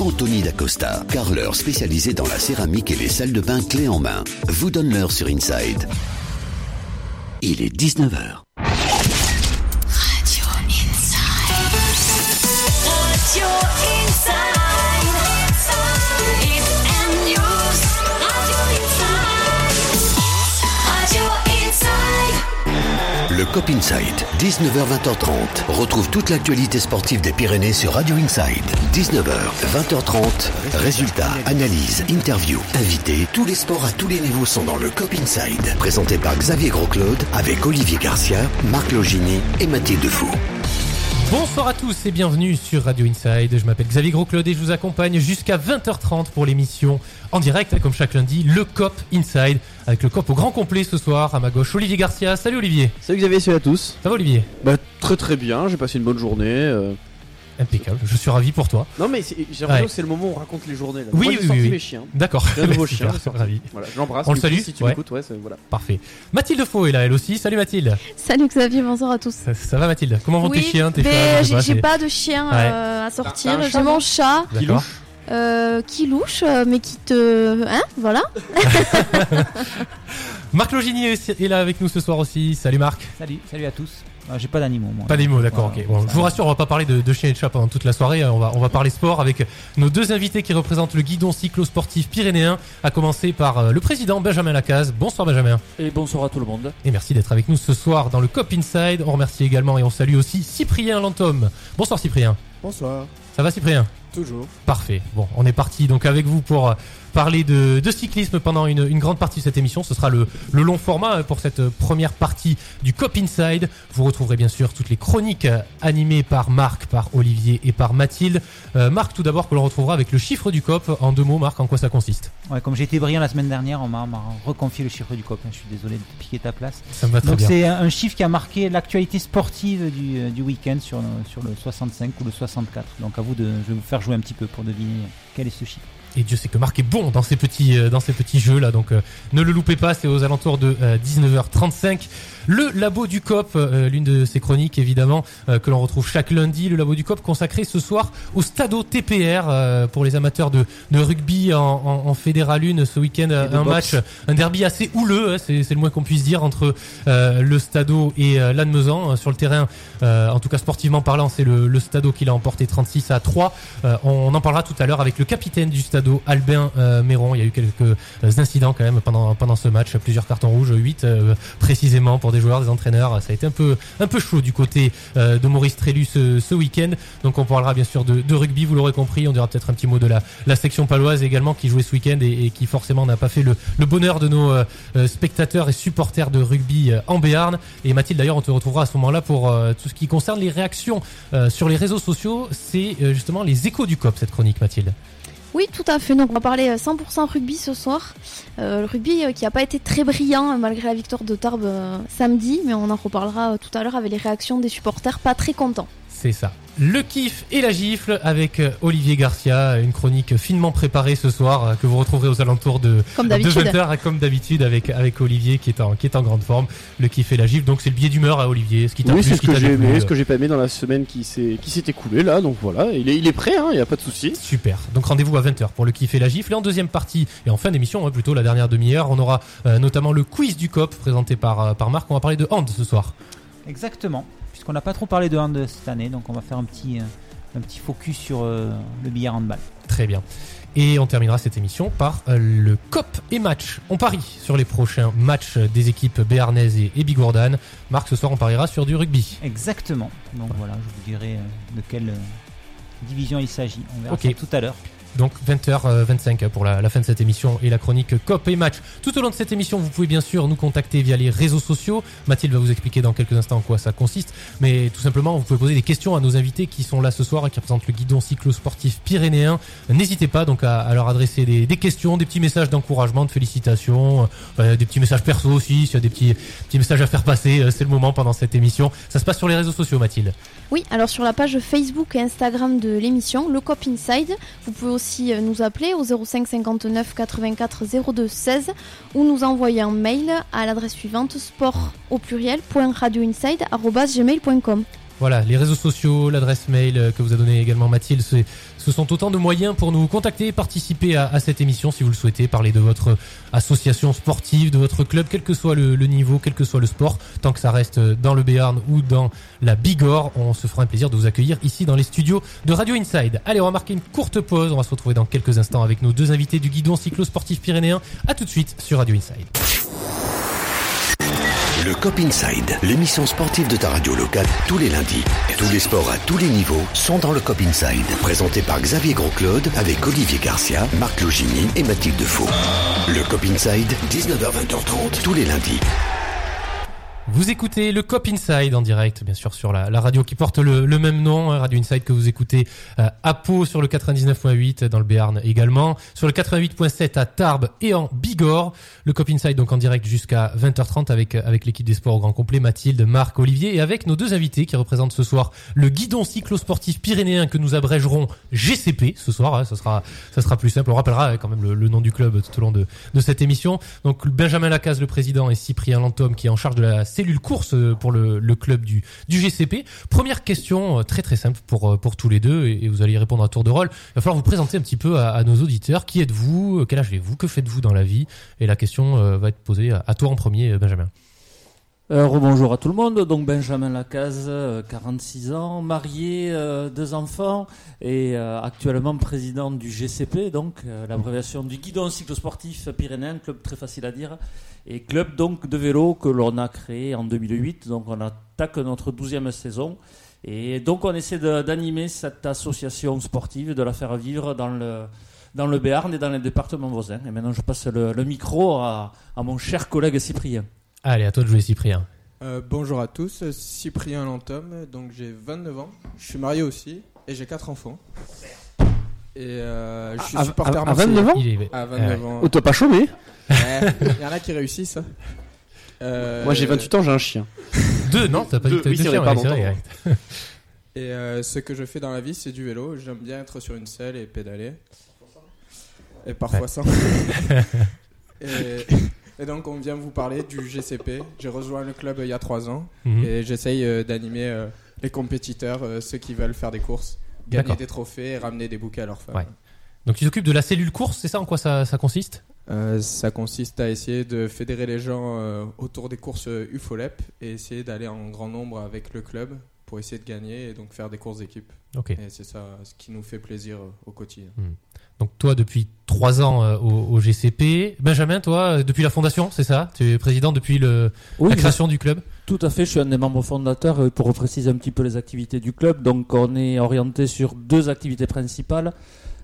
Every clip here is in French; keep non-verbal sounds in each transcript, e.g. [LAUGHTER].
Anthony Dacosta, carreleur spécialisé dans la céramique et les salles de bain clés en main, vous donne l'heure sur Inside. Il est 19h. Le Cop Inside, 19h-20h30. Retrouve toute l'actualité sportive des Pyrénées sur Radio Inside. 19h, 20h30. Résultats, analyses, interviews, invités. Tous les sports à tous les niveaux sont dans le Cop Inside. Présenté par Xavier Grosclaude avec Olivier Garcia, Marc Logini et Mathilde Fou. Bonsoir à tous et bienvenue sur Radio Inside. Je m'appelle Xavier Grosclaude et je vous accompagne jusqu'à 20h30 pour l'émission en direct, comme chaque lundi, le COP Inside, avec le COP au grand complet ce soir. À ma gauche, Olivier Garcia. Salut Olivier. Salut Xavier, salut à tous. Ça va Olivier? Bah très très bien, j'ai passé une bonne journée. euh. Impeccable. Je suis ravi pour toi. Non mais c'est- j'ai l'impression Ouais. que c'est le moment où on raconte les journées. Là. Oui, Moi, oui, sorti oui, oui. mes chiens. D'accord. Un nouveau [LAUGHS] Super, chien, ravi. Voilà, je l'embrasse. On le salue, si tu ouais. m'écoutes, ouais, c'est- voilà. Parfait. Mathilde Faux est là, elle aussi. Salut Mathilde. Salut Xavier, bonsoir à tous. Ça, ça va Mathilde? Comment vont tes chiens, tes chats? Sais j'ai pas de chien Ouais. euh, à sortir. J'ai mon chat D'accord. euh, qui louche, euh, mais qui te. Hein Voilà. [LAUGHS] Marc Logini est est là avec nous ce soir aussi. Salut Marc. Salut, salut à tous. Ah, J'ai pas d'animaux, moi. Pas mots, d'accord, Voilà, ok. Bon, ça je vous va. rassure, on va pas parler de, de chiens et de chats pendant toute la soirée. On va, on va parler sport avec nos deux invités qui représentent le guidon cyclo-sportif pyrénéen. À commencer par euh, le président Benjamin Lacaze. Bonsoir Benjamin. Et bonsoir à tout le monde. Et merci d'être avec nous ce soir dans le COP Inside. On remercie également et on salue aussi Cyprien Lantôme. Bonsoir Cyprien. Bonsoir, Ça va Cyprien? Toujours. Parfait. Bon, on est parti donc avec vous pour euh, parler de, de cyclisme pendant une, une grande partie de cette émission. Ce sera le, le long format euh, pour cette euh, première partie du COP Inside. Vous retrouverez bien sûr toutes les chroniques euh, animées par Marc, par Olivier et par Mathilde. Euh, Marc, tout d'abord, que l'on retrouvera avec le chiffre du COP. En deux mots, Marc, en quoi ça consiste? Ouais, comme j'ai été brillant la semaine dernière, on m'a reconfié le chiffre du COP. Je suis désolé de piquer ta place. Ça me va très Donc bien. c'est un un chiffre qui a marqué l'actualité sportive du, du week-end sur le, sur le 65 ou le 64. Donc à vous de, je vais vous faire jouer un petit peu pour deviner quel est ce chiffre. Et Dieu sait que Marc est bon dans ces petits, euh, dans ces petits jeux là, donc euh, ne le loupez pas, c'est aux alentours de euh, 19h35. Le Labo du COP, euh, l'une de ces chroniques évidemment euh, que l'on retrouve chaque lundi, le Labo du COP consacré ce soir au Stado TPR euh, pour les amateurs de, de rugby en, en, en Fédéral 1 ce week-end, euh, un boxe. match, un derby assez houleux, hein, c'est c'est le moins qu'on puisse dire entre euh, le Stado et euh, Lannemezan Euh, sur le terrain. euh, en tout cas sportivement parlant, c'est le, le Stado qui l'a emporté 36 à 3. Euh, on en parlera tout à l'heure avec le capitaine du Stado, Albin euh, Méron. Il y a eu quelques euh, incidents quand même pendant pendant ce match, plusieurs cartons rouges, 8 euh, précisément pour des joueurs, des entraîneurs. Ça a été un peu un peu chaud du côté de Maurice Trélu ce, week-end. Donc on parlera bien sûr de, rugby, vous l'aurez compris. On dira peut-être un petit mot de la, la section paloise également qui jouait ce week-end et, qui forcément n'a pas fait le, le bonheur de nos spectateurs et supporters de rugby en Béarn. Et Mathilde d'ailleurs, on te retrouvera à ce moment-là pour tout ce qui concerne les réactions sur les réseaux sociaux. C'est justement les échos du COP cette chronique, Mathilde. Oui, tout à fait. Donc on va parler euh, 100% rugby ce soir. Euh, le rugby euh, qui n'a pas été très brillant euh, malgré la victoire de Tarbes euh, samedi, mais on en reparlera euh, tout à l'heure avec les réactions des supporters pas très contents. C'est ça. Le kiff et la gifle avec euh, Olivier Garcia, une chronique finement préparée ce soir euh, que vous retrouverez aux alentours de, Comme de d'habitude. 20h comme d'habitude avec avec Olivier qui est en qui est en grande forme. Le kiff et la gifle, donc c'est le biais d'humeur à Olivier, ce qui t'a Oui, c'est ce ce qui que j'ai aimé, euh, ce que j'ai pas aimé dans la semaine qui s'est qui s'est écoulée là, donc voilà, il est, il est prêt, il n'y a pas de souci. Super. Donc rendez-vous à 20h pour le kiff et la gifle. Et en deuxième partie, et en fin d'émission, hein, plutôt la dernière demi-heure, on aura euh, notamment le quiz du COP présenté par, euh, par Marc. On va parler de hand ce soir. Exactement. Puisqu'on n'a pas trop parlé de hand cette année, donc on va faire un petit, euh, un petit focus sur euh, le billard handball. Très bien. Et on terminera cette émission par euh, le COP et match. On parie sur les prochains matchs des équipes béarnaises et, bigourdanes. Marc, ce soir, on pariera sur du rugby. Exactement. Donc voilà, je vous dirai de quelle division il s'agit. On verra ça tout à l'heure. Donc 20h25 pour la, fin de cette émission et la chronique COP et match. Tout au long de cette émission, vous pouvez bien sûr nous contacter via les réseaux sociaux. Mathilde va vous expliquer dans quelques instants en quoi ça consiste. Mais tout simplement, vous pouvez poser des questions à nos invités qui sont là ce soir et qui représentent le guidon cyclo-sportif pyrénéen. N'hésitez pas donc à, leur adresser des, questions, des petits messages d'encouragement, de félicitations, euh, des petits messages perso aussi, s'il y a des petits, petits messages à faire passer, euh, c'est le moment pendant cette émission. Ça se passe sur les réseaux sociaux, Mathilde. Oui, alors sur la page Facebook et Instagram de l'émission, le Cop Inside, vous pouvez aussi euh, nous appeler au 05 59 84 02 16 ou nous envoyer un mail à l'adresse suivante sport au pluriel point radioinside@gmail.com. Voilà, les réseaux sociaux, l'adresse mail euh, que vous a donné également Mathilde, ce sont autant de moyens pour nous contacter participer à, cette émission si vous le souhaitez, parler de votre association sportive, de votre club, quel que soit le, niveau, quel que soit le sport, tant que ça reste dans le Béarn ou dans la Bigorre, on se fera un plaisir de vous accueillir ici dans les studios de Radio Inside. Allez, on va marquer une courte pause, on va se retrouver dans quelques instants avec nos deux invités du guidon cyclo-sportif pyrénéen. À tout de suite sur Radio Inside. Le Cop Inside, l'émission sportive de ta radio locale, tous les lundis. Tous les sports à tous les niveaux sont dans le Cop Inside. Présenté par Xavier Grosclaude avec Olivier Garcia, Marc Logini et Mathilde Faux. Le Cop Inside, 19h-20h30, tous les lundis. Vous écoutez le Cop Inside en direct, bien sûr, sur la, la radio qui porte le, le même nom, hein, Radio Inside que vous écoutez euh, à Pau sur le 99.8 dans le Béarn également, sur le 88.7 à Tarbes et en Bigorre. Le Cop Inside donc en direct jusqu'à 20h30 avec euh, avec l'équipe des sports au grand complet, Mathilde, Marc, Olivier et avec nos deux invités qui représentent ce soir le guidon cyclo-sportif pyrénéen que nous abrégerons GCP ce soir. hein, ça sera ça sera plus simple. On rappellera euh, quand même le, le nom du club tout au long de de cette émission. Donc Benjamin Lacaze, le président, et Cyprien Lantôme qui est en charge de la cellule course euh, pour le, club du, GCP. Première question euh, très très simple pour, euh, pour tous les deux et, vous allez y répondre à tour de rôle. Il va falloir vous présenter un petit peu à, nos auditeurs. Qui êtes-vous? Quel âge avez-vous? Que faites-vous dans la vie? Et la question va être posée à, toi en premier, Benjamin. Euh, rebonjour à tout le monde, donc Benjamin Lacaze, euh, 46 ans, marié, deux enfants et actuellement président du GCP, donc l'abréviation du guidon cyclosportif pyrénéen, club très facile à dire, et club donc de vélo que l'on a créé en 2008, donc on attaque notre 12e saison. Et donc on essaie d'animer cette association sportive, de la faire vivre dans le, dans le Béarn et dans les départements voisins. Et maintenant je passe le, le micro à, à mon cher collègue Cyprien. Allez, à toi de jouer Cyprien. Euh, bonjour à tous, Cyprien Lantôme, donc j'ai 29 ans, je suis marié aussi et j'ai 4 enfants. Et euh, je suis À, supporter à- à marseillais. 29 ans Il est... À 29 Ouais. ans. Oh, t'as pas chômé Ouais, Il y en a qui réussissent. Euh, Moi j'ai 28 ans, j'ai un chien. [LAUGHS] Deux, non T'as pas dit Deux, que t'avais deux chiens, ouais, c'est vrai, pardon. ouais. [LAUGHS] Et euh, ce que je fais dans la vie, c'est du vélo. J'aime bien être sur une selle et pédaler. Et parfois sans. et, [LAUGHS] et donc on vient vous parler du GCP. J'ai rejoint le club il y a 3 ans. Mhm. Et j'essaye euh, d'animer euh, les compétiteurs, euh, ceux qui veulent faire des courses, gagner des trophées et ramener des bouquets à leurs femmes. Ouais. Donc tu t'occupes de la cellule course, c'est ça en quoi ça, ça consiste? Euh, ça consiste à essayer de fédérer les gens euh, autour des courses euh, UFOLEP et essayer d'aller en grand nombre avec le club pour essayer de gagner et donc faire des courses d'équipe. Et c'est ça ce qui nous fait plaisir euh, au quotidien. Donc toi depuis trois ans euh, au, au GCP. Benjamin, toi depuis la fondation, c'est ça? Tu es président depuis le, Oui, la création du club? Tout à fait, je suis un des membres fondateurs euh, pour préciser un petit peu les activités du club. Donc on est orienté sur deux activités principales.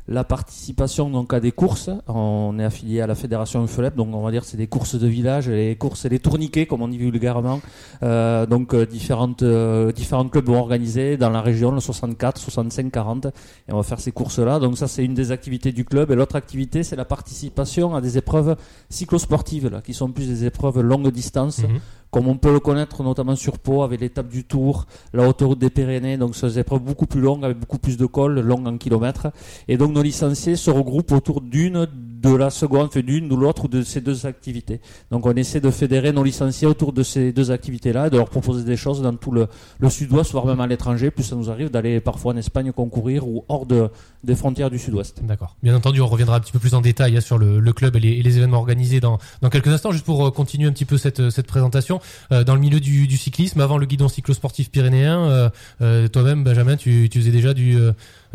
La participation à des courses, on est affilié à la fédération UFLEP, donc on va dire c'est des courses de village, les courses et les tourniquets comme on dit vulgairement. Euh, donc euh, différents clubs vont organiser dans la région le 64, 65, 40 et on va faire ces courses là. Donc ça c'est une des activités du club et l'autre activité c'est la participation à des épreuves cyclosportives là qui sont plus des épreuves longue distance Mhm. Comme on peut le connaître notamment sur Pau avec l'étape du Tour, la autoroute des Pyrénées, donc ce sont des épreuves beaucoup plus longues avec beaucoup plus de cols, longues en kilomètres. Et donc nos licenciés se regroupent autour d'une de la seconde, fait d'une ou l'autre de ces deux activités. Donc on essaie de fédérer nos licenciés autour de ces deux activités-là et de leur proposer des choses dans tout le, sud-ouest, voire même à l'étranger, puis ça nous arrive d'aller parfois en Espagne concourir ou hors de, des frontières du sud-ouest. D'accord. Bien entendu, on reviendra un petit peu plus en détail hein, sur le, club et les, événements organisés dans, dans quelques instants. Juste pour euh, continuer un petit peu cette, cette présentation, euh, dans le milieu du, cyclisme, avant le guidon cyclosportif pyrénéen, euh, euh, toi-même, Benjamin, tu, tu faisais déjà du,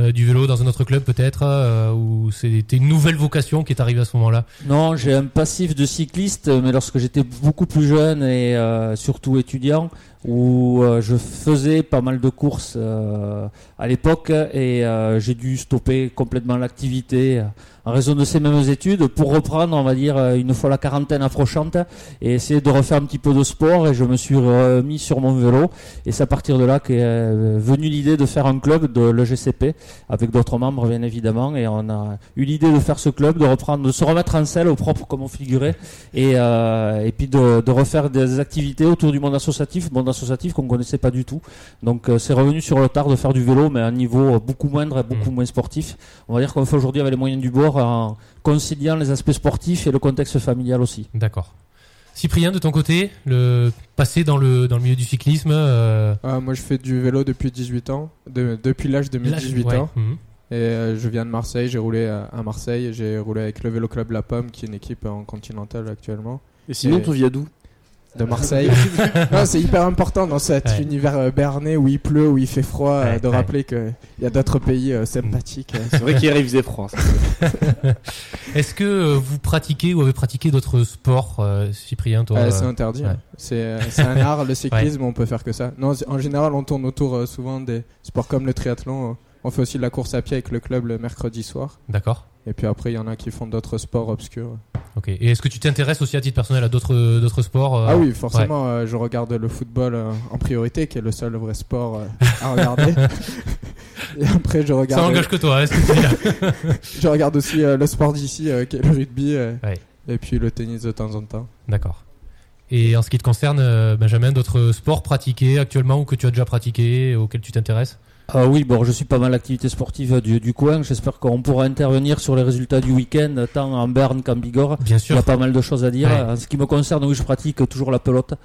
euh, du vélo dans un autre club peut-être, euh, ou c'était une nouvelle vocation qui est arrivée à ce moment-là? Non, j'ai un passif de cycliste, mais lorsque j'étais beaucoup plus jeune et euh, surtout étudiant, où je faisais pas mal de courses à l'époque et j'ai dû stopper complètement l'activité en raison de ces mêmes études pour reprendre, on va dire, euh, une fois la quarantaine approchante et essayer de refaire un petit peu de sport et je me suis remis sur mon vélo et c'est à partir de là qu'est euh, venue l'idée de faire un club de l'EGCP avec d'autres membres bien évidemment et on a eu l'idée de faire ce club, de reprendre, de se remettre en selle au propre comme on figurait et, euh, et puis de, de refaire des activités autour du monde associatif, monde associatif qu'on connaissait pas du tout. Donc c'est revenu sur le tard de faire du vélo mais à un niveau beaucoup moindre et beaucoup moins sportif. On va dire qu'on fait aujourd'hui avec les moyens du bord en conciliant les aspects sportifs et le contexte familial aussi. D'accord. Cyprien, de ton côté, le passé dans le dans le milieu du cyclisme. euh, Ah, moi, je fais du vélo depuis 18 ans, de- depuis l'âge de mes l'âge- 18 ouais, ans. mhm. Et euh, je viens de Marseille, j'ai roulé à, à Marseille, j'ai roulé avec le Vélo Club La Pomme, qui est une équipe en continental actuellement, Et sinon, Et- tu viens d'où? De Marseille. [LAUGHS] non, c'est hyper important dans cet Ouais. univers euh, béarnais où il pleut, où il fait froid, euh, Ouais, de ouais. rappeler qu'il y a d'autres pays euh, sympathiques. euh. C'est vrai qu'hier il faisait froid. [LAUGHS] Est-ce que vous pratiquez ou avez pratiqué d'autres sports, euh, Cyprien, toi Euh, c'est interdit. ouais. hein. C'est euh, un art, le cyclisme, on peut faire que ça. Non, en général, on tourne autour euh, souvent des sports comme le triathlon. euh, On fait aussi de la course à pied avec le club le mercredi soir. D'accord. Et puis après, il y en a qui font d'autres sports obscurs. Ok. Et est-ce que tu t'intéresses aussi à titre personnel à d'autres d'autres sports euh, Ah oui, forcément, euh, je regarde le football euh, en priorité, qui est le seul vrai sport à [LAUGHS] regarder. Et après, je Ça regarde, n'engage que toi, hein, ce que [LAUGHS] je regarde aussi le sport d'ici, qui est le rugby, Ouais. et puis le tennis de temps en temps. D'accord. Et en ce qui te concerne, Benjamin, d'autres sports pratiqués actuellement ou que tu as déjà pratiqué, auxquels tu t'intéresses? Ah oui, bon, je suis pas mal d'activités sportives du, du coin. J'espère qu'on pourra intervenir sur les résultats du week-end, tant en Berne qu'en Bigorre. Bien Il y sûr. a pas mal de choses à dire. Ouais. En ce qui me concerne, oui, je pratique toujours la pelote.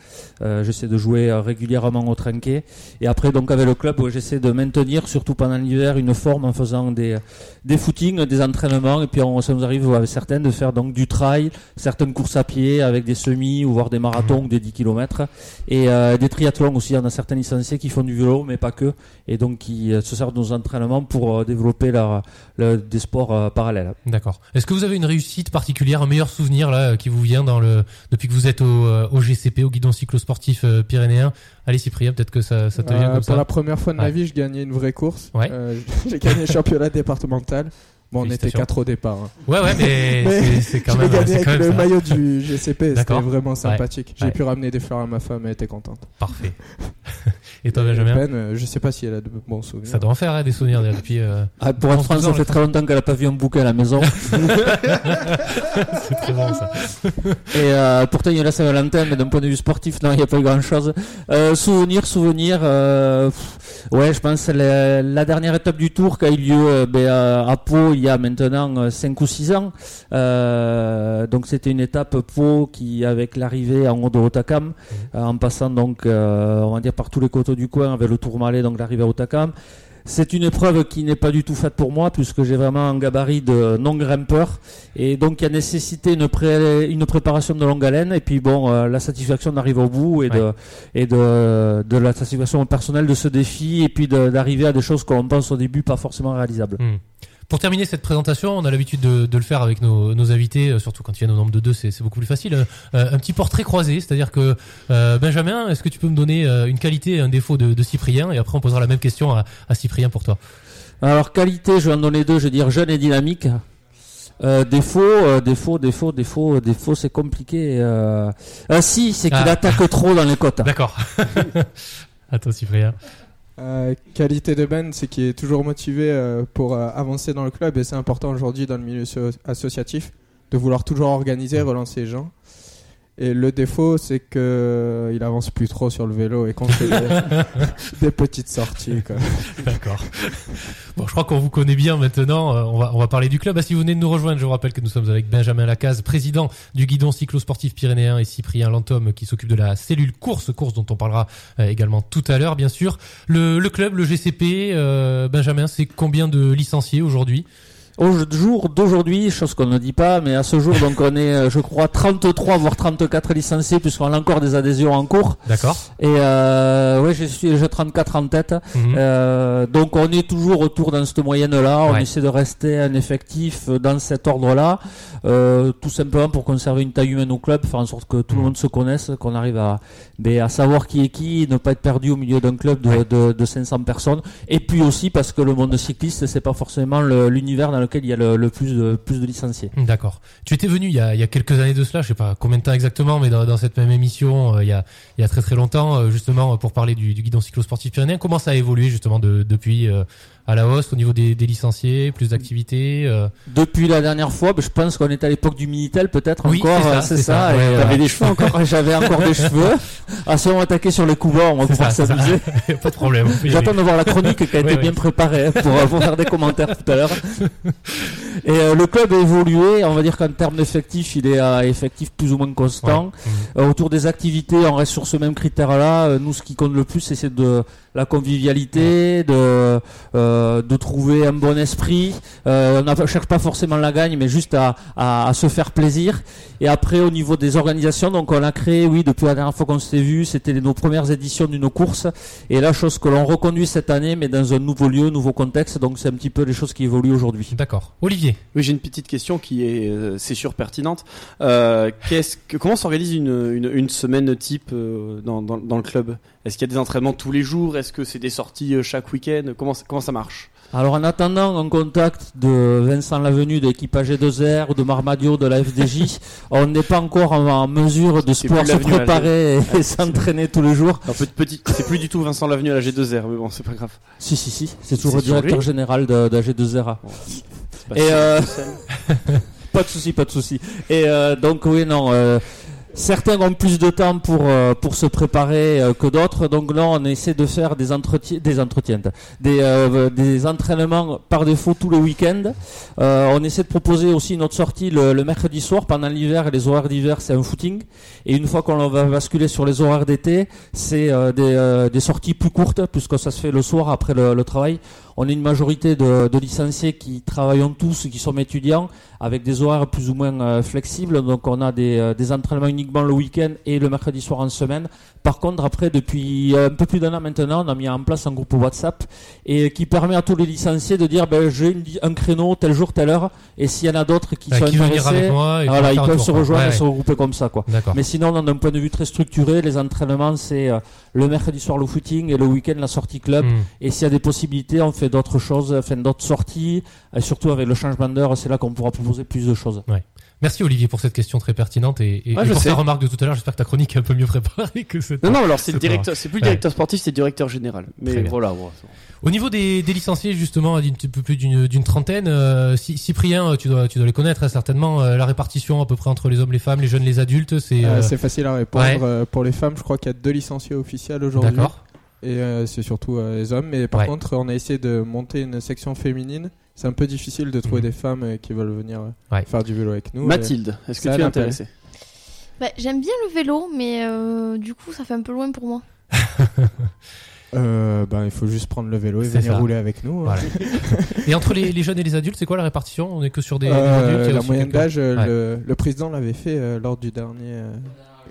Euh, j'essaie de jouer euh, régulièrement au trinquet. Et après, donc, avec le club, j'essaie de maintenir, surtout pendant l'hiver, une forme en faisant des, des footings, des entraînements. Et puis, on, ça nous arrive avec certains de faire donc du trail, certaines courses à pied avec des semis ou voire des marathons ou des 10 km. Et euh, des triathlons aussi. Il y en a certains licenciés qui font du vélo, mais pas que. Et donc, qui euh, se servent de nos entraînements pour euh, développer leur, leur- des sports euh, parallèles. D'accord. Est-ce que vous avez une réussite particulière, un meilleur souvenir là qui vous vient dans le depuis que vous êtes au, au GCP, au guidon cyclosportif euh, pyrénéen? Allez Cyprien, peut-être que ça, ça te vient Euh, comme pour ça. la première fois de Ouais. ma vie, je gagnais une vraie course. Ouais. Euh, [LAUGHS] j'ai gagné le championnat départemental. Bon, on était quatre au départ. hein. Ouais, ouais, mais, [LAUGHS] Mais c'est- quand je même, gagné c'est avec quand même le ça. maillot du GCP, c'était vraiment sympathique. J'ai Ouais. pu ramener des fleurs à ma femme, elle était contente. Parfait. [LAUGHS] Et toi, Et Benjamin Ben, euh, je sais pas si elle a de bons souvenirs. Ça doit en faire hein, des souvenirs depuis. euh, Ah, pour être 11 franc, ans, ça fait je très longtemps qu'elle a pas vu un bouquin à la maison. [LAUGHS] c'est très bon ça. Et euh, pourtant, il y a la Saint-Valentin, mais d'un point de vue sportif, non, il n'y a pas eu grand-chose. Euh, souvenir, souvenir. euh, pff, ouais, je pense la, la dernière étape du Tour qui a eu lieu euh, ben, euh, à Pau il y a maintenant 5 ou 6 ans. Euh, donc c'était une étape Pau qui, avec l'arrivée en haut de Otakam, euh, en passant donc, euh, on va dire par tous les coteaux du coin avec le Tourmalet, donc l'arrivée à Otakam. C'est une épreuve qui n'est pas du tout faite pour moi puisque j'ai vraiment un gabarit de non grimpeur et donc il y a nécessité une, pré- une préparation de longue haleine et puis bon euh, la satisfaction d'arriver au bout et de et de, de la satisfaction personnelle de ce défi et puis de- d'arriver à des choses qu'on pense au début pas forcément réalisables. Hmm. Pour terminer cette présentation, on a l'habitude de, de le faire avec nos, nos invités, euh, surtout quand ils viennent au nombre de deux, c'est beaucoup plus facile. Euh, un petit portrait croisé, c'est-à-dire que euh, Benjamin, est-ce que tu peux me donner euh, une qualité et un défaut de, de Cyprien Et après, on posera la même question à, à Cyprien pour toi. Alors qualité, je vais en donner deux, je vais dire jeune et dynamique. Euh, défaut, euh, défaut, défaut, défaut, défaut, c'est compliqué. Euh... Ah si, c'est qu'il Ah. attaque trop dans les côtes. D'accord. [LAUGHS] toi, Cyprien. Euh, qualité de Ben, c'est qu'il est toujours motivé euh, pour euh, avancer dans le club et c'est important aujourd'hui dans le milieu so- associatif de vouloir toujours organiser, relancer les gens. Et le défaut, c'est que euh, il avance plus trop sur le vélo et qu'on fait des, [LAUGHS] des petites sorties. D'accord. Bon, je crois qu'on vous connaît bien maintenant. Euh, on va on va parler du club. Ah, si vous venez de nous rejoindre, je vous rappelle que nous sommes avec Benjamin Lacaze, président du guidon cyclosportif pyrénéen, et Cyprien Lantôme qui s'occupe de la cellule course, course dont on parlera euh, également tout à l'heure, bien sûr. Le, le club, le GCP, euh, Benjamin, c'est combien de licenciés aujourd'hui? Au jour d'aujourd'hui, chose qu'on ne dit pas, mais à ce jour, donc on est, euh, je crois, 33 voire 34 licenciés puisqu'on a encore des adhésions en cours. D'accord. Et euh, ouais, je suis déjà 34 en tête. Mhm. Euh, donc on est toujours autour dans cette moyenne-là. On Ouais. essaie de rester un effectif dans cet ordre-là, euh, tout simplement pour conserver une taille humaine au club, faire en sorte que tout le Mhm. monde se connaisse, qu'on arrive à, ben, à savoir qui est qui, ne pas être perdu au milieu d'un club de, Ouais. de, de 500 personnes. Et puis aussi parce que le monde cycliste, c'est pas forcément le- l'univers dans lequel il y a le, plus de licenciés. D'accord. Tu étais venu il y, a, il y a quelques années de cela, je sais pas combien de temps exactement, mais dans, dans cette même émission, euh, il, y a, il y a très très longtemps, euh, justement, euh, pour parler du, du guidon cyclosportif pyrénéen. Comment ça a évolué justement de- depuis à la hausse au niveau des, des licenciés, plus d'activités euh, Depuis la dernière fois, ben, je pense qu'on était à l'époque du Minitel peut-être Oui, encore, c'est ça, euh, ça. ça, ouais, T'avais des cheveux encore, [LAUGHS] j'avais encore des cheveux. [LAUGHS] Ah, si on attaquait sur les coups bas, on va pouvoir s'amuser. [LAUGHS] Pas de problème. J'attends de voir la chronique qui a été bien préparée hein, pour, euh, pour faire des commentaires tout à l'heure. Et euh, le club a évolué. On va dire qu'en termes d'effectifs, il est à effectif plus ou moins constant. Ouais. Euh, autour des activités, on reste sur ce même critère-là. Euh, nous, ce qui compte le plus, c'est de la convivialité, de euh, de trouver un bon esprit. Euh, on ne cherche pas forcément la gagne, mais juste à, à, à se faire plaisir. Et après, au niveau des organisations, donc on a créé, oui, depuis la dernière fois qu'on s'était vu, c'était nos premières éditions d'une course. Et la chose que l'on reconduit cette année, mais dans un nouveau lieu, nouveau contexte. Donc c'est un petit peu les choses qui évoluent aujourd'hui. D'accord. Olivier. Oui, j'ai une petite question qui est, euh, c'est sûr, pertinente. Euh, qu'est-ce que, comment s'organise une, une, une semaine type dans, dans, dans le club? Est-ce qu'il y a des entraînements tous les jours? Est-ce que c'est des sorties euh, chaque week-end? Comment, ça- comment ça marche? Alors en attendant un contact de Vincent Lavenu de l'équipage 2R ou de Marmadio de la FDJ, [LAUGHS] on n'est pas encore en, mesure de se pouvoir se l'avenue préparer et, Ah, s'entraîner tous les jours. C'est plus du tout Vincent Lavenu à la G2R, mais bon, c'est pas grave. Si, si, si, c'est toujours directeur général de, de G2R. C'est pas Et euh. [LAUGHS] Pas de souci, pas de souci. Et euh, donc oui, non. euh, Certains ont plus de temps pour euh, pour se préparer euh, que d'autres, donc là on essaie de faire des entretiens, des entretiens, des euh, des entraînements par défaut tous les week-ends. Euh, on essaie de proposer aussi notre sortie le, le mercredi soir pendant l'hiver et les horaires d'hiver c'est un footing. Et une fois qu'on va basculer sur les horaires d'été, c'est euh, des, euh, des sorties plus courtes puisque ça se fait le soir après le, le travail. On est une majorité de, de licenciés qui travaillons tous, qui sommes étudiants, avec des horaires plus ou moins euh, flexibles. Donc on a des, euh, des entraînements uniquement le week-end et le mercredi soir en semaine. Par contre, après, depuis euh, un peu plus d'un an maintenant, on a mis en place un groupe WhatsApp et qui permet à tous les licenciés de dire ben, j'ai un créneau tel jour, telle heure. Et s'il y en a d'autres qui sont qui intéressés, avec moi et voilà, ils peuvent tour, se rejoindre Ouais, et se regrouper comme ça. quoi. Mais sinon, non, d'un point de vue très structuré, les entraînements, c'est euh, le mercredi soir le footing et le week-end la sortie club. Hmm. Et s'il y a des possibilités, on fait d'autres choses, enfin d'autres sorties. Et surtout avec le changement d'heure, c'est là qu'on pourra proposer plus de choses. Merci Olivier pour cette question très pertinente et, et, Ouais, et je pour sais. ta remarque de tout à l'heure. J'espère que ta chronique est un peu mieux préparée que cette. Non, non, alors c'est directeur, c'est plus Ouais. directeur sportif, c'est directeur général. Mais voilà. Au niveau des, des licenciés, justement, petit peu plus d'une trentaine, euh, Cy- Cyprien, tu dois, tu dois les connaître hein, certainement. euh, la répartition à peu près entre les hommes, les femmes, les jeunes, les adultes, c'est Euh, euh, c'est facile à répondre. ouais. Euh, pour les femmes, je crois qu'il y a deux licenciés officiels aujourd'hui. d'accord. Et euh, c'est surtout euh, les hommes. Mais par Ouais. contre, on a essayé de monter une section féminine. C'est un peu difficile de trouver Mhm. des femmes euh, qui veulent venir Ouais. faire du vélo avec nous. Mathilde, est-ce que tu es l'appelle. intéressé Bah, J'aime bien le vélo, mais euh, du coup, ça fait un peu loin pour moi. [LAUGHS] Euh, ben, il faut juste prendre le vélo et venir ça. rouler avec nous. hein. Voilà. [LAUGHS] et entre les, les jeunes et les adultes, c'est quoi la répartition? On est que sur des, des Euh, adultes la moyenne d'âge, Ouais. le, le président l'avait fait euh, lors du dernier,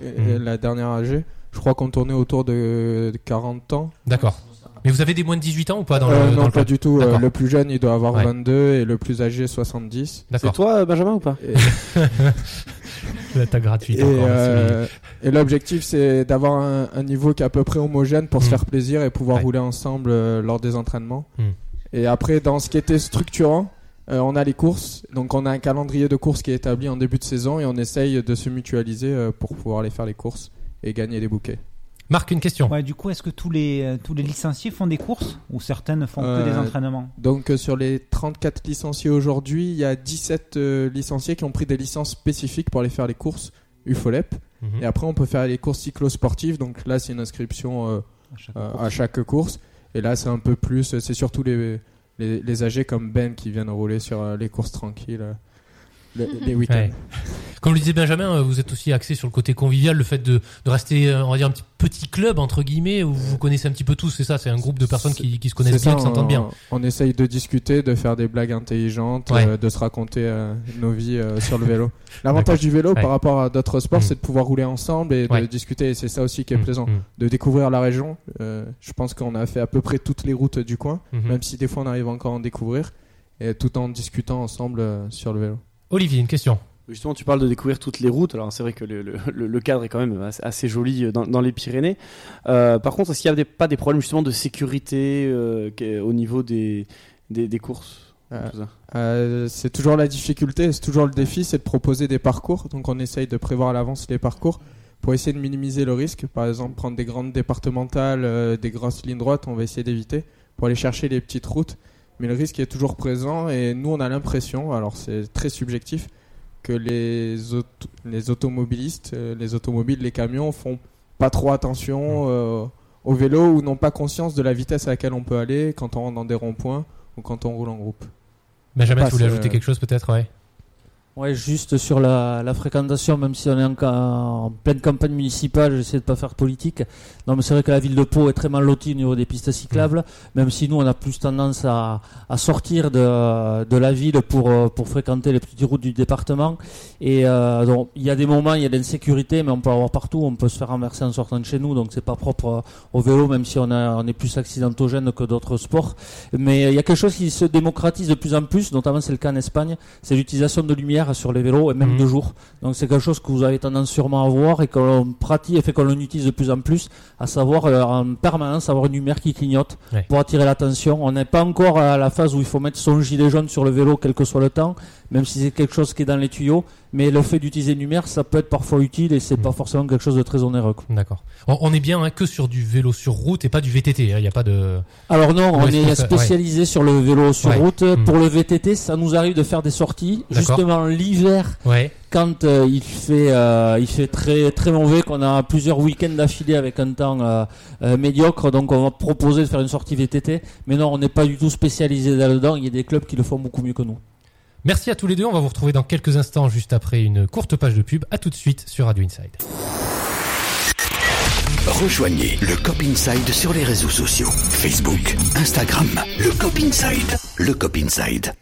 Mhm. la dernière AG. Je crois qu'on tournait autour de, de 40 ans. D'accord. Mais vous avez des moins de 18 ans ou pas dans Euh, le, dans non, le pas du tout. Euh, le plus jeune, il doit avoir Ouais. 22 et le plus âgé 70. C'est D'accord. toi, Benjamin, ou pas [LAUGHS] [LAUGHS] T'as gratuite et, euh, et l'objectif, c'est d'avoir un, un niveau qui est à peu près homogène pour se Mhm. faire plaisir et pouvoir Ouais. rouler ensemble euh, lors des entraînements. Mhm. Et après, dans ce qui était structurant, euh, on a les courses. Donc, on a un calendrier de courses qui est établi en début de saison et on essaye de se mutualiser euh, pour pouvoir aller faire les courses et gagner des bouquets. Marc, une question. Ouais, du coup, est-ce que tous les, euh, tous les licenciés font des courses ou certains ne font que Euh, des entraînements? Donc euh, sur les 34 licenciés aujourd'hui, il y a 17 euh, licenciés qui ont pris des licences spécifiques pour aller faire les courses UFOLEP. Mhm. Et après, on peut faire les courses cyclosportives. Donc là, c'est une inscription euh, à chaque euh, course à chaque course. Et là, c'est un peu plus. C'est surtout les, les, les âgés comme Ben qui viennent rouler sur euh, les courses tranquilles les, les week-ends. Ouais. Comme le disait Benjamin, euh, vous êtes aussi axé sur le côté convivial, le fait de, de rester, euh, on va dire, un petit petit club, entre guillemets, où vous connaissez un petit peu tous, c'est ça, c'est un groupe de personnes qui, qui se connaissent bien, ça, qui s'entendent bien. On essaye de discuter, de faire des blagues intelligentes, Ouais. euh, de se raconter euh, nos vies euh, sur le vélo. [LAUGHS] L'avantage du vélo Ouais. par rapport à d'autres sports, Mm. c'est de pouvoir rouler ensemble et de discuter. Et c'est ça aussi qui est Mm, plaisant. mm, De découvrir la région. Je pense qu'on a fait à peu près toutes les routes du coin, mhm. même si des fois on arrive encore à en découvrir. Et tout en discutant ensemble sur le vélo. Olivier, une question. Justement, tu parles de découvrir toutes les routes. Alors, c'est vrai que le, le- le- le cadre est quand même assez, assez joli euh, dans, dans les Pyrénées. Euh, par contre, est-ce qu'il n'y a des- pas des problèmes justement de sécurité euh, au niveau des, des, des courses Euh, Euh, c'est toujours la difficulté, c'est toujours le défi, c'est de proposer des parcours. Donc on essaye de prévoir à l'avance les parcours pour essayer de minimiser le risque. Par exemple, prendre des grandes départementales, euh, des grosses lignes droites, on va essayer d'éviter pour aller chercher les petites routes. Mais le risque est toujours présent et nous on a l'impression, alors c'est très subjectif, que les, auto- les automobilistes, euh, les automobiles, les camions font pas trop attention euh, au vélo ou n'ont pas conscience de la vitesse à laquelle on peut aller quand on rentre dans des ronds-points ou quand on roule en groupe. Benjamin, tu voulais euh, ajouter quelque chose peut-être? Ouais. Ouais, juste sur la, fréquentation, même si on est en, en pleine campagne municipale, j'essaie de pas faire politique. Non, mais c'est vrai que la ville de Pau est très mal lotie au niveau des pistes cyclables, même si nous, on a plus tendance à, sortir de, la ville pour, euh, pour fréquenter les petites routes du département. Et euh, donc, il y a des moments, il y a de l'insécurité, mais on peut avoir partout. On peut se faire renverser en sortant de chez nous, donc c'est pas propre euh, au vélo, même si on est plus accidentogène que d'autres sports. Mais il y a quelque chose qui se démocratise de plus en plus, notamment c'est le cas en Espagne, c'est l'utilisation de lumière sur les vélos et même Mhm. de jour. Donc c'est quelque chose que vous avez tendance sûrement à voir et que l'on pratique et fait qu'on l'utilise de plus en plus, à savoir euh, en permanence avoir une lumière qui clignote Ouais. pour attirer l'attention. On n'est pas encore à la phase où il faut mettre son gilet jaune sur le vélo quel que soit le temps, même si c'est quelque chose qui est dans les tuyaux. Mais le fait d'utiliser une lumière, ça peut être parfois utile et c'est pas forcément quelque chose de très onéreux. D'accord. On, on est bien hein, que sur du vélo sur route et pas du VTT. hein, Il n'y a pas de. Alors non, on est spécialisé sur le vélo sur Ouais. route. Mhm. Pour le VTT, ça nous arrive de faire des sorties justement l'hiver Ouais. quand euh, il fait euh, il fait très très mauvais, qu'on a plusieurs week-ends d'affilée avec un temps euh, médiocre, donc on va proposer de faire une sortie VTT. Mais non, on n'est pas du tout spécialisé là-dedans. Il y a des clubs qui le font beaucoup mieux que nous. Merci à tous les deux. On va vous retrouver dans quelques instants, juste après une courte page de pub. À tout de suite sur Radio Inside. Rejoignez le Cop Inside sur les réseaux sociaux. Facebook, Instagram, le Cop Inside. Le Cop Inside.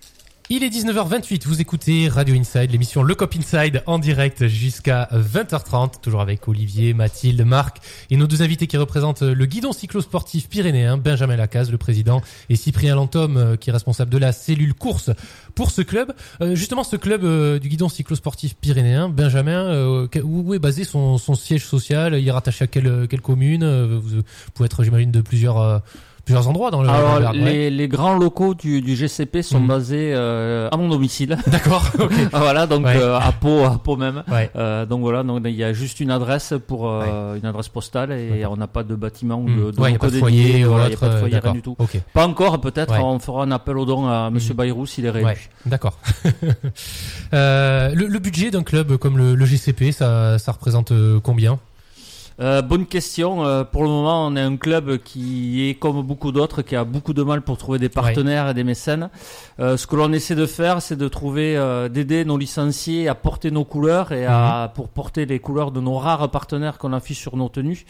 Il est 19h28, vous écoutez Radio Inside, l'émission Le Cop Inside en direct jusqu'à 20h30, toujours avec Olivier, Mathilde, Marc et nos deux invités qui représentent le guidon cyclosportif pyrénéen, Benjamin Lacaze, le président, et Cyprien Lantôme, euh, qui est responsable de la cellule course pour ce club. Euh, justement, ce club euh, du guidon cyclosportif pyrénéen, Benjamin, où est basé son, siège social? Il est rattaché à quelle, quelle commune? Vous pouvez être, j'imagine, de plusieurs, plusieurs endroits dans le... dans le Alors les, les grands locaux du, du GCP sont Mhm. basés euh, à mon domicile. [LAUGHS] D'accord, ok. [LAUGHS] voilà, donc Ouais. euh, à Pau, à Pau même. Ouais. Euh, donc voilà, donc il y a juste une adresse pour une adresse postale et on n'a pas de bâtiment ou Hmm. de, de ouais, il n'y a pas locaux de foyer, voilà, y a pas de foyer, rien du tout. Pas encore, peut-être. On fera un appel au don à Monsieur Mhm. Bayrou s'il est réélu. D'accord. [LAUGHS] Le, le budget d'un club comme le, le GCP, ça, ça représente combien? Euh, bonne question. Euh, pour le moment, on est un club qui est comme beaucoup d'autres, qui a beaucoup de mal pour trouver des partenaires et des mécènes. Euh, ce que l'on essaie de faire, c'est de trouver, euh, d'aider nos licenciés à porter nos couleurs et à pour porter les couleurs de nos rares partenaires qu'on affiche sur nos tenues.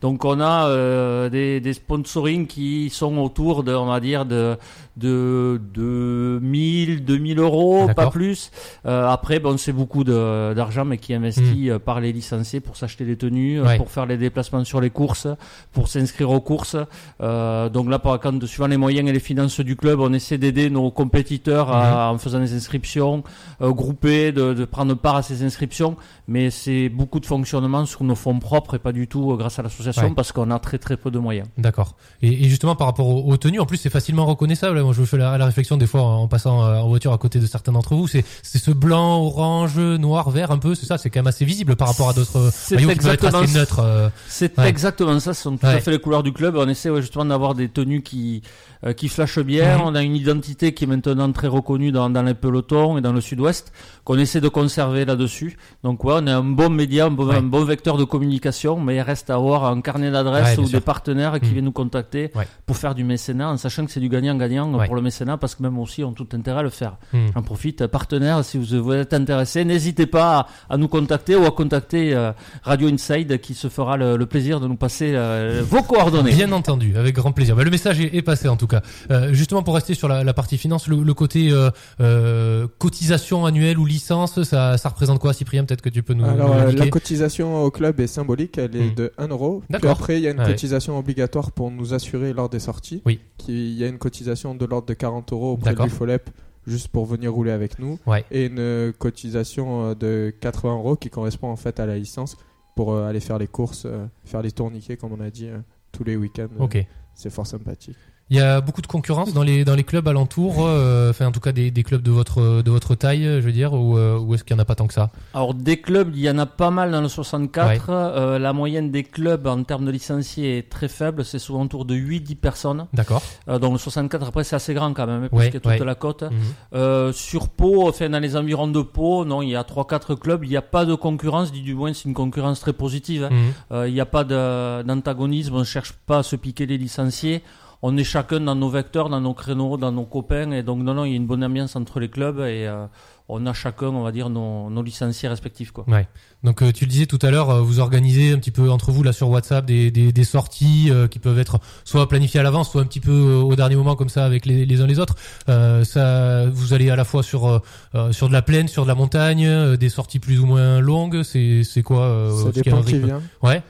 Donc, on a euh, des, des sponsorings qui sont autour de, on va dire, de de, de 1000, 2000 euros, pas plus. Euh, après, bon, c'est beaucoup d'argent, mais qui est investi euh, par les licenciés pour s'acheter des tenues, euh, Ouais. pour faire les déplacements sur les courses, pour s'inscrire aux courses. Euh, donc là, par contre, suivant les moyens et les finances du club, on essaie d'aider nos compétiteurs à- en faisant des inscriptions euh, groupées, de, de prendre part à ces inscriptions. Mais c'est beaucoup de fonctionnement sur nos fonds propres et pas du tout grâce à l'association Ouais. parce qu'on a très très peu de moyens. D'accord. Et, et justement par rapport aux, aux tenues, en plus c'est facilement reconnaissable. Moi je me fais la, la réflexion des fois en, passant euh, en voiture à côté de certains d'entre vous. C'est c'est ce blanc, orange, noir, vert un peu. C'est ça? C'est quand même assez visible par rapport à d'autres C'est maillots qui peuvent être assez neutres. euh. C'est Ouais. exactement ça, ce sont tout Ouais. à fait les couleurs du club. On essaie justement d'avoir des tenues qui euh, qui flashent bien. Mhm. On a une identité qui est maintenant très reconnue dans, dans les pelotons et dans le sud-ouest, qu'on essaie de conserver là-dessus. Donc ouais, on est un bon média, un bon, Ouais. un bon vecteur de communication, mais il reste à avoir un carnet Ouais, d'adresses bien ou sûr. des partenaires qui Mhm. viennent nous contacter Ouais. pour faire du mécénat, en sachant que c'est du gagnant-gagnant Ouais. pour le mécénat, parce que même aussi ont tout intérêt à le faire. Hmm. J'en profite, partenaires, si vous vous êtes intéressé, n'hésitez pas à, à nous contacter ou à contacter euh, Radio Inside qui se fera le, le plaisir de nous passer euh, vos coordonnées. Bien entendu, avec grand plaisir. Bah, le message est, est passé en tout cas. Euh, justement pour rester sur la, la partie finance, le, le côté euh, euh, cotisation annuelle ou licence, ça, ça représente quoi, Cyprien? Peut-être que tu peux nous. Alors, nous la cotisation au club est symbolique, elle est Hmm. de 1 euro. Puis D'accord. après, il y a une Ah ouais. cotisation obligatoire pour nous assurer lors des sorties. Oui. Qui, il y a une cotisation de l'ordre de 40 euros auprès du FOLEP, juste pour venir rouler avec nous. Ouais. Et une euh, cotisation euh, de 80 euros qui correspond en fait à la licence pour euh, aller faire les courses, faire les tourniquets, comme on a dit, tous les week-ends. Ok. C'est fort sympathique. Il y a beaucoup de concurrence dans les dans les clubs alentours, euh, enfin en tout cas des, des clubs de votre de votre taille, je veux dire, ou, euh, ou est-ce qu'il y en a pas tant que ça? Alors des clubs, il y en a pas mal dans le 64. Euh, la moyenne des clubs en termes de licenciés est très faible, c'est souvent autour de 8-10 personnes. D'accord. Donc le 64 après c'est assez grand quand même, parce Ouais, qu'il y a toute ouais. la côte. Mhm. Sur Pau, enfin dans les environs de Pau, non, il y a 3-4 clubs, il n'y a pas de concurrence, dit du moins c'est une concurrence très positive. hein. Mhm. Il n'y a pas d'antagonisme, on ne cherche pas à se piquer les licenciés. On est chacun dans nos vecteurs, dans nos créneaux, dans nos copains, et donc non, non, il y a une bonne ambiance entre les clubs et euh, on a chacun, on va dire, nos, nos licenciés respectifs, quoi. Ouais. Donc euh, tu le disais tout à l'heure, euh, vous organisez un petit peu entre vous là sur WhatsApp des, des, des sorties euh, qui peuvent être soit planifiées à l'avance, soit un petit peu euh, au dernier moment comme ça avec les, les uns les autres. Euh, ça, vous allez à la fois sur sur de la plaine, sur de la montagne, euh, des sorties plus ou moins longues. C'est c'est quoi euh, Ça est-ce qu'il y a un dépend qui rythme vient. Ouais.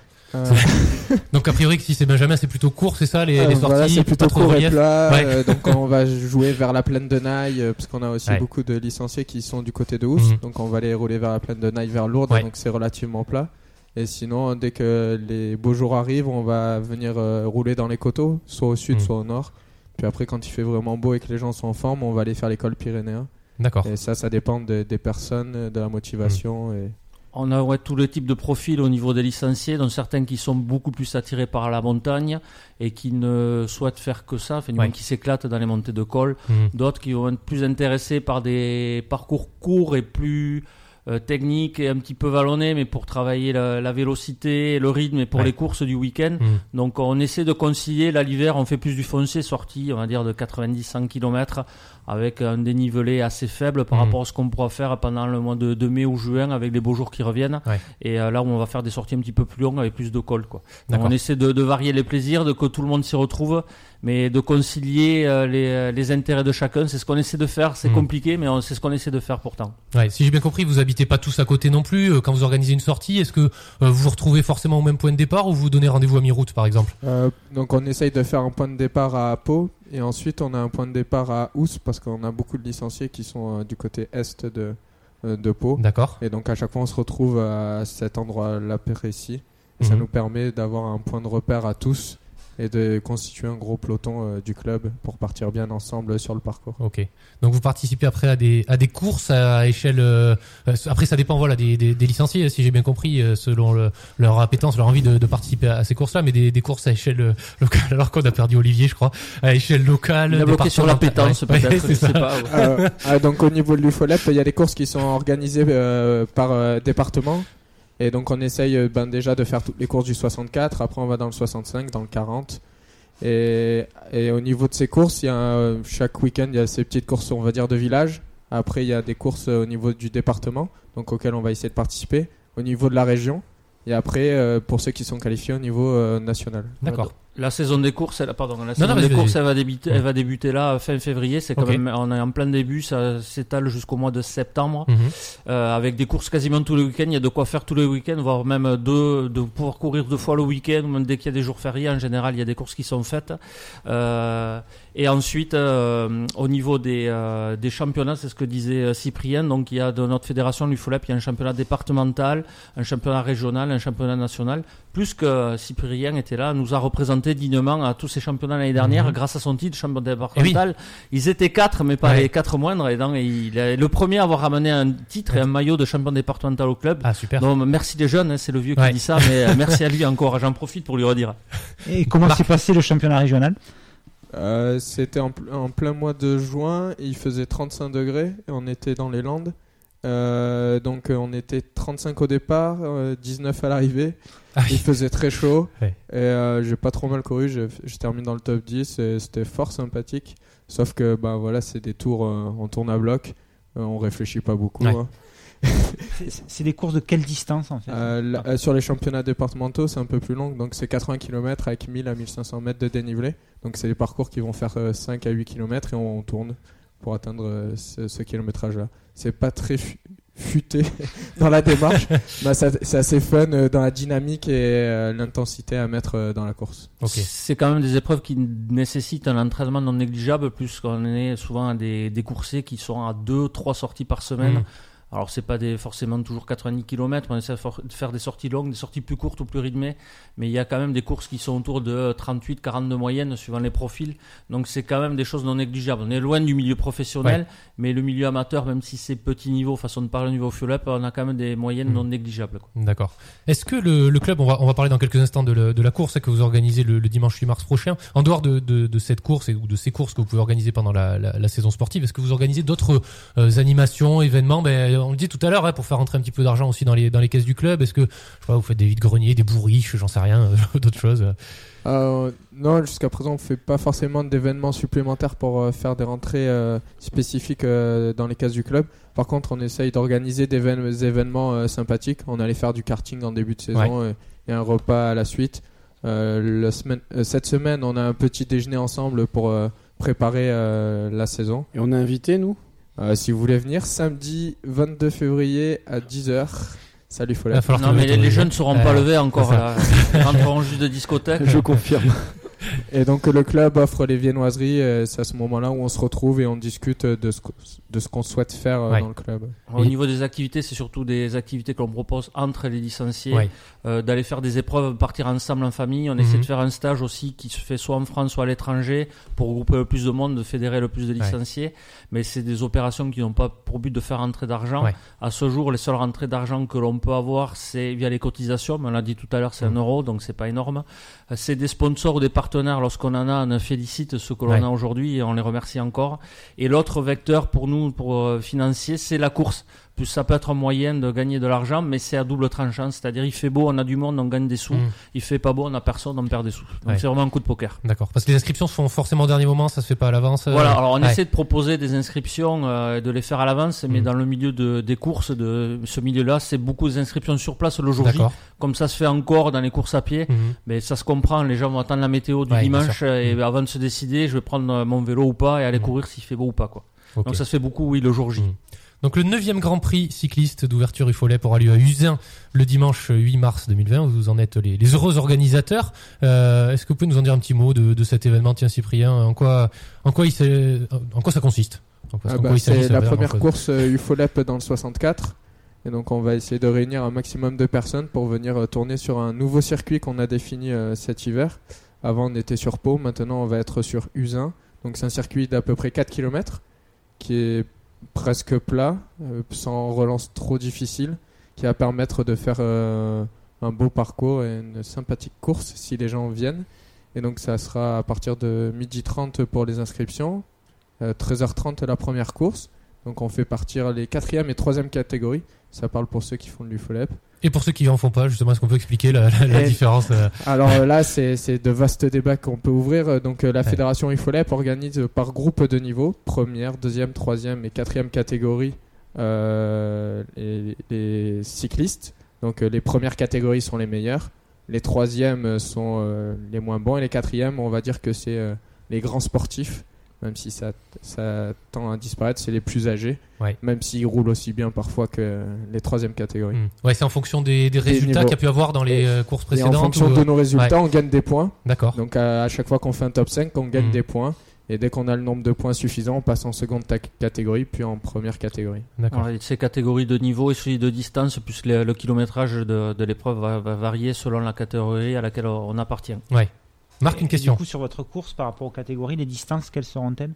Donc a priori, si c'est Benjamin, c'est plutôt court, c'est ça les, les euh, sorties. voilà, c'est plutôt court et plat. Ouais. euh, donc on va jouer vers la plaine de Naï, euh, parce qu'on a aussi Ouais. beaucoup de licenciés qui sont du côté de Hous. Mhm. Donc on va les rouler vers la plaine de Naï, vers Lourdes, Ouais. donc c'est relativement plat. Et sinon, dès que les beaux jours arrivent, on va venir euh, rouler dans les coteaux, soit au sud, Mhm. soit au nord. Puis après, quand il fait vraiment beau et que les gens sont en forme, on va aller faire l'école pyrénéen. D'accord. Et ça, ça dépend de- des personnes, de la motivation. Et... On a ouais, tous les types de profils au niveau des licenciés, dont certains qui sont beaucoup plus attirés par la montagne et qui ne souhaitent faire que ça, enfin, Ouais. qui s'éclatent dans les montées de col. Mhm. D'autres qui vont être plus intéressés par des parcours courts et plus euh, techniques et un petit peu vallonnés, mais pour travailler la, la vélocité, le rythme et pour Ouais. les courses du week-end. Mhm. Donc on essaie de concilier. Là l'hiver, on fait plus du foncé, sortie, on va dire de 90-100 km, avec un dénivelé assez faible par Mhm. rapport à ce qu'on pourra faire pendant le mois de, de mai ou juin, avec les beaux jours qui reviennent. Ouais. Et euh, là où on va faire des sorties un petit peu plus longues avec plus de col. Quoi. Donc, on essaie de, de varier les plaisirs, de que tout le monde s'y retrouve, mais de concilier euh, les, les intérêts de chacun. C'est ce qu'on essaie de faire. C'est Mhm. compliqué, mais on- c'est ce qu'on essaie de faire pourtant. Ouais, si j'ai bien compris, vous habitez pas tous à côté non plus. Euh, Quand vous organisez une sortie, est-ce que euh, vous vous retrouvez forcément au même point de départ ou vous donnez rendez-vous à mi-route, par exemple? Euh, donc on essaye de faire un point de départ à Pau et ensuite on a un point de départ à Ous parce qu'on a beaucoup de licenciés qui sont euh, du côté est de, euh, de Pau. D'accord. Et donc à chaque fois on se retrouve à cet endroit-là précis. Et ça Mhm. nous permet d'avoir un point de repère à tous et de constituer un gros peloton euh, du club pour partir bien ensemble sur le parcours. Ok. Donc vous participez après à des à des courses à échelle. euh, euh, après ça dépend voilà des, des, des licenciés si j'ai bien compris selon le- leur appétence leur envie de, de participer à, ces courses là mais des, des courses à échelle locale alors qu'on a perdu Olivier je crois à échelle locale. Il a bloqué sur la départementale. pétence, Ouais, peut-être, ouais, je c'est sais ça. pas. ouais. Euh, donc au niveau de l'UFOLEP, il y a des courses qui sont organisées euh, par euh, département. Et donc on essaye euh, ben, déjà de faire toutes les courses du 64, après on va dans le 65, dans le 40. Et, au niveau de ces courses, euh, chaque week-end il y a ces petites courses on va dire de village. Après il y a des courses euh, au niveau du département, donc auxquelles on va essayer de participer. Au niveau de la région. Et après pour ceux qui sont qualifiés au niveau national. D'accord. La saison des courses, elle, pardon, la saison non, des vas-y, courses, vas-y. elle va débuter, elle va débuter là fin février. C'est quand même, on est en plein début, ça s'étale jusqu'au mois de septembre, Mhm. euh, avec des courses quasiment tous les week-ends. Il y a de quoi faire tous les week-ends, voire même deux, de pouvoir courir deux fois le week-end, même dès qu'il y a des jours fériés. En général, il y a des courses qui sont faites. Euh, et ensuite, euh, au niveau des, des championnats, c'est ce que disait Cyprien. Donc, il y a de notre fédération, l'UFOLEP, il y a un championnat départemental, un championnat régional, un championnat national. Plus que Cyprien était là, nous a représenté dignement à tous ces championnats l'année dernière, Mhm. grâce à son titre champion départemental. Ils étaient quatre, mais pas Ouais. les quatre moindres. Et donc, il est le premier à avoir ramené un titre et un maillot de champion départemental au club. Ah super. Donc, merci les jeunes, hein, c'est le vieux qui dit ça, mais euh, [LAUGHS] merci à lui encore. J'en profite pour lui redire. Et comment s'est passé le championnat régional? Euh, C'était en, pl- en plein mois de juin, il faisait 35 degrés, et on était dans les Landes. Euh, donc euh, on était 35 au départ, euh, 19 à l'arrivée. Ah Il faisait très chaud. [LAUGHS] Ouais. Et euh, j'ai pas trop mal couru, je, je termine dans le top 10 et c'était fort sympathique. Sauf que bah, voilà, c'est des tours, euh, on tourne à bloc, euh, on réfléchit pas beaucoup. Ouais. hein. [LAUGHS] C'est des courses de quelle distance en fait Euh, là, euh, sur les championnats départementaux, c'est un peu plus long, donc c'est 80 km avec 1000 à 1500 mètres de dénivelé. Donc c'est des parcours qui vont faire euh, 5 à 8 km et on, on tourne pour atteindre euh, ce, ce kilométrage-là. C'est pas très fu- futé [LAUGHS] dans la démarche, [LAUGHS] mais c'est assez fun euh, dans la dynamique et euh, l'intensité à mettre dans la course. Ok. C'est quand même des épreuves qui nécessitent un entraînement non négligeable, plus qu'on est souvent à des, des coursés qui sont à deux, trois sorties par semaine. Mhm. Alors c'est pas des, forcément toujours 90 km, on essaie de faire des sorties longues, des sorties plus courtes ou plus rythmées, mais il y a quand même des courses qui sont autour de 38-40 de moyenne suivant les profils, donc c'est quand même des choses non négligeables. On est loin du milieu professionnel, mais le milieu amateur, même si c'est petit niveau, façon de parler au niveau fuel up, on a quand même des moyennes Mhm. non négligeables. D'accord. Est-ce que le, le club, on va, on va parler dans quelques instants de, le- de la course que vous organisez le, le dimanche 8 mars prochain, en dehors de, de, de cette course et, ou de ces courses que vous pouvez organiser pendant la, la, la saison sportive, est-ce que vous organisez d'autres euh, animations, événements? Ben, on le dit tout à l'heure, hein, pour faire rentrer un petit peu d'argent aussi dans les dans les caisses du club. Est-ce que je sais pas, vous faites des vides greniers, des bourriches, j'en sais rien, euh, [LAUGHS] d'autres choses? Euh, non, jusqu'à présent, on fait pas forcément d'événements supplémentaires pour euh, faire des rentrées euh, spécifiques euh, dans les cases du club. Par contre, on essaye d'organiser des, évén- des événements euh, sympathiques. On allait faire du karting en début de saison et, et un repas à la suite. Euh, la semaine, euh, cette semaine, on a un petit déjeuner ensemble pour euh, préparer euh, la saison. Et on a invité, nous? Euh, si vous voulez venir, samedi 22 février à 10h. Salut Il va Follet. falloir Non, mais les, les jeu. jeunes ne seront Ouais. pas levés encore. Là. Ils rentreront juste de discothèque. [LAUGHS] Je confirme. [LAUGHS] Et donc le club offre les viennoiseries. C'est à ce moment-là où on se retrouve et on discute de ce, de ce qu'on souhaite faire euh, Ouais. dans le club. Au niveau des activités, c'est surtout des activités que l'on propose entre les licenciés, Ouais. euh, d'aller faire des épreuves, partir ensemble en famille. On Mhm. essaie de faire un stage aussi qui se fait soit en France, soit à l'étranger, pour regrouper le plus de monde, de fédérer le plus de licenciés. Mais c'est des opérations qui n'ont pas pour but de faire rentrer d'argent. Ouais. À ce jour, les seules rentrées d'argent que l'on peut avoir, c'est via les cotisations. Mais on l'a dit tout à l'heure, c'est Mhm. un euro, donc c'est pas énorme. Euh, C'est des sponsors ou des partenaires. Lorsqu'on en a, on félicite ceux que l'on Ouais. a aujourd'hui et on les remercie encore. Et l'autre vecteur pour nous, pour euh, financier, c'est la course. Ça peut être un moyen de gagner de l'argent, mais c'est à double tranchant. C'est-à-dire, il fait beau, on a du monde, on gagne des sous. Mm. Il fait pas beau, on a personne, on perd des sous. Donc Ouais. c'est vraiment un coup de poker. D'accord. Parce que les inscriptions se font forcément au dernier moment, ça se fait pas à l'avance. euh, Voilà, alors on ouais. essaie de proposer des inscriptions, euh, de les faire à l'avance, mais Mhm. dans le milieu de, des courses, de ce milieu-là, c'est beaucoup d'inscriptions sur place le jour J. Comme ça se fait encore dans les courses à pied, Mhm. mais ça se comprend, les gens vont attendre la météo du Ouais, dimanche et Mhm. avant de se décider, je vais prendre mon vélo ou pas et aller Mhm. courir s'il fait beau ou pas. Quoi. Donc ça se fait beaucoup, oui, le jour J. Donc le 9e Grand Prix cycliste d'ouverture UFOLEP aura lieu à Usain le dimanche 8 mars 2020. Vous en êtes les, les heureux organisateurs. Euh, Est-ce que vous pouvez nous en dire un petit mot de, de cet événement, tiens Cyprien En quoi, en quoi, il s'est- en quoi ça consiste? Ah bah, c'est la première course euh, UFOLEP dans le 64. Et donc on va essayer de réunir un maximum de personnes pour venir euh, tourner sur un nouveau circuit qu'on a défini euh, cet hiver. Avant on était sur Pau, maintenant on va être sur Usain. Donc c'est un circuit d'à peu près 4 km qui est presque plat, euh, sans relance trop difficile, qui va permettre de faire euh, un beau parcours et une sympathique course si les gens viennent. Et donc ça sera à partir de 12h30 pour les inscriptions, euh, 13h30 la première course. Donc on fait partir les quatrième et troisième catégories. Ça parle pour ceux qui font de l'UFOLEP. Et pour ceux qui en font pas, justement, est-ce qu'on peut expliquer la, la- la Et- différence euh, Alors euh, là, c'est de vastes débats qu'on peut ouvrir. Donc euh, la fédération UFOLEP organise par groupe de niveau, première, deuxième, troisième et quatrième catégorie, euh, les, les cyclistes. Donc les premières catégories sont les meilleures, les troisièmes sont euh, les moins bons et les quatrièmes, on va dire que c'est euh, les grands sportifs. Même si ça, ça tend à disparaître, c'est les plus âgés. Ouais. Même s'ils roulent aussi bien parfois que les troisième catégories. hmm. Ouais, c'est en fonction des, des résultats qu'il y a pu avoir dans les Et- euh, courses Et en précédentes. fonction ou, euh, de nos résultats, on gagne des points. D'accord. Donc à, à chaque fois qu'on fait un top 5, on gagne Mhm. des points. Et dès qu'on a le nombre de points suffisant, on passe en seconde catégorie, puis en première catégorie. D'accord. Ces catégories de niveau et celui de distance, puisque le, le kilométrage de, de l'épreuve va, va varier selon la catégorie à laquelle on appartient. Marc, une et question. Du coup, sur votre course, par rapport aux catégories, les distances, quelles seront-elles?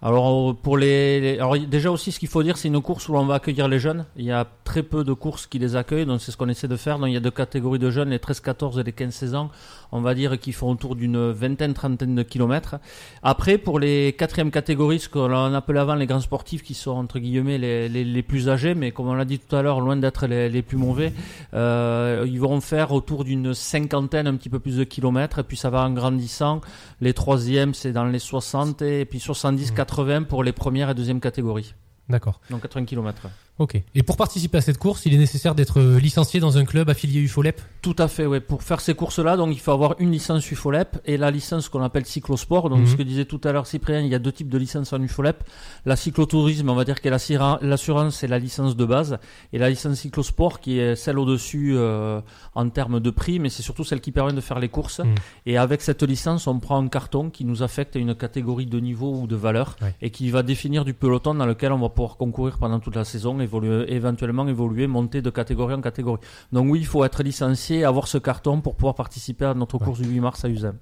Alors pour les, alors déjà aussi ce qu'il faut dire c'est une course où on va accueillir les jeunes. Il y a très peu de courses qui les accueillent donc c'est ce qu'on essaie de faire. Donc il y a deux catégories de jeunes, les 13-14 et les 15-16 ans. On va dire qu'ils font autour d'une vingtaine trentaine de kilomètres. Après pour les quatrièmes catégories ce qu'on appelait avant les grands sportifs qui sont entre guillemets les, les, les plus âgés mais comme on l'a dit tout à l'heure loin d'être les, plus mauvais, euh, ils vont faire autour d'une cinquantaine un petit peu plus de kilomètres et puis ça va en grandissant. Les troisièmes c'est dans les 60 et puis 70 Mhm. 80 pour les premières et deuxième catégories. D'accord. Donc 80 km. Ok. Et pour participer à cette course, il est nécessaire d'être euh, licencié dans un club affilié UFOLEP? Tout à fait, ouais. Pour faire ces courses-là, donc il faut avoir une licence UFOLEP et la licence qu'on appelle cyclosport. Donc Mhm. ce que disait tout à l'heure Cyprien, il y a deux types de licences en UFOLEP. La cyclotourisme, on va dire que l'assira- l'assurance, c'est la licence de base, et la licence cyclosport qui est celle au-dessus euh, en termes de prix, mais c'est surtout celle qui permet de faire les courses. Mhm. Et avec cette licence, on prend un carton qui nous affecte à une catégorie de niveau ou de valeur Ouais. et qui va définir du peloton dans lequel on va pouvoir concourir pendant toute la saison, évoluer, éventuellement évoluer, monter de catégorie en catégorie. Donc oui, il faut être licencié, avoir ce carton pour pouvoir participer à notre Ouais. course du 8 mars à Uzan.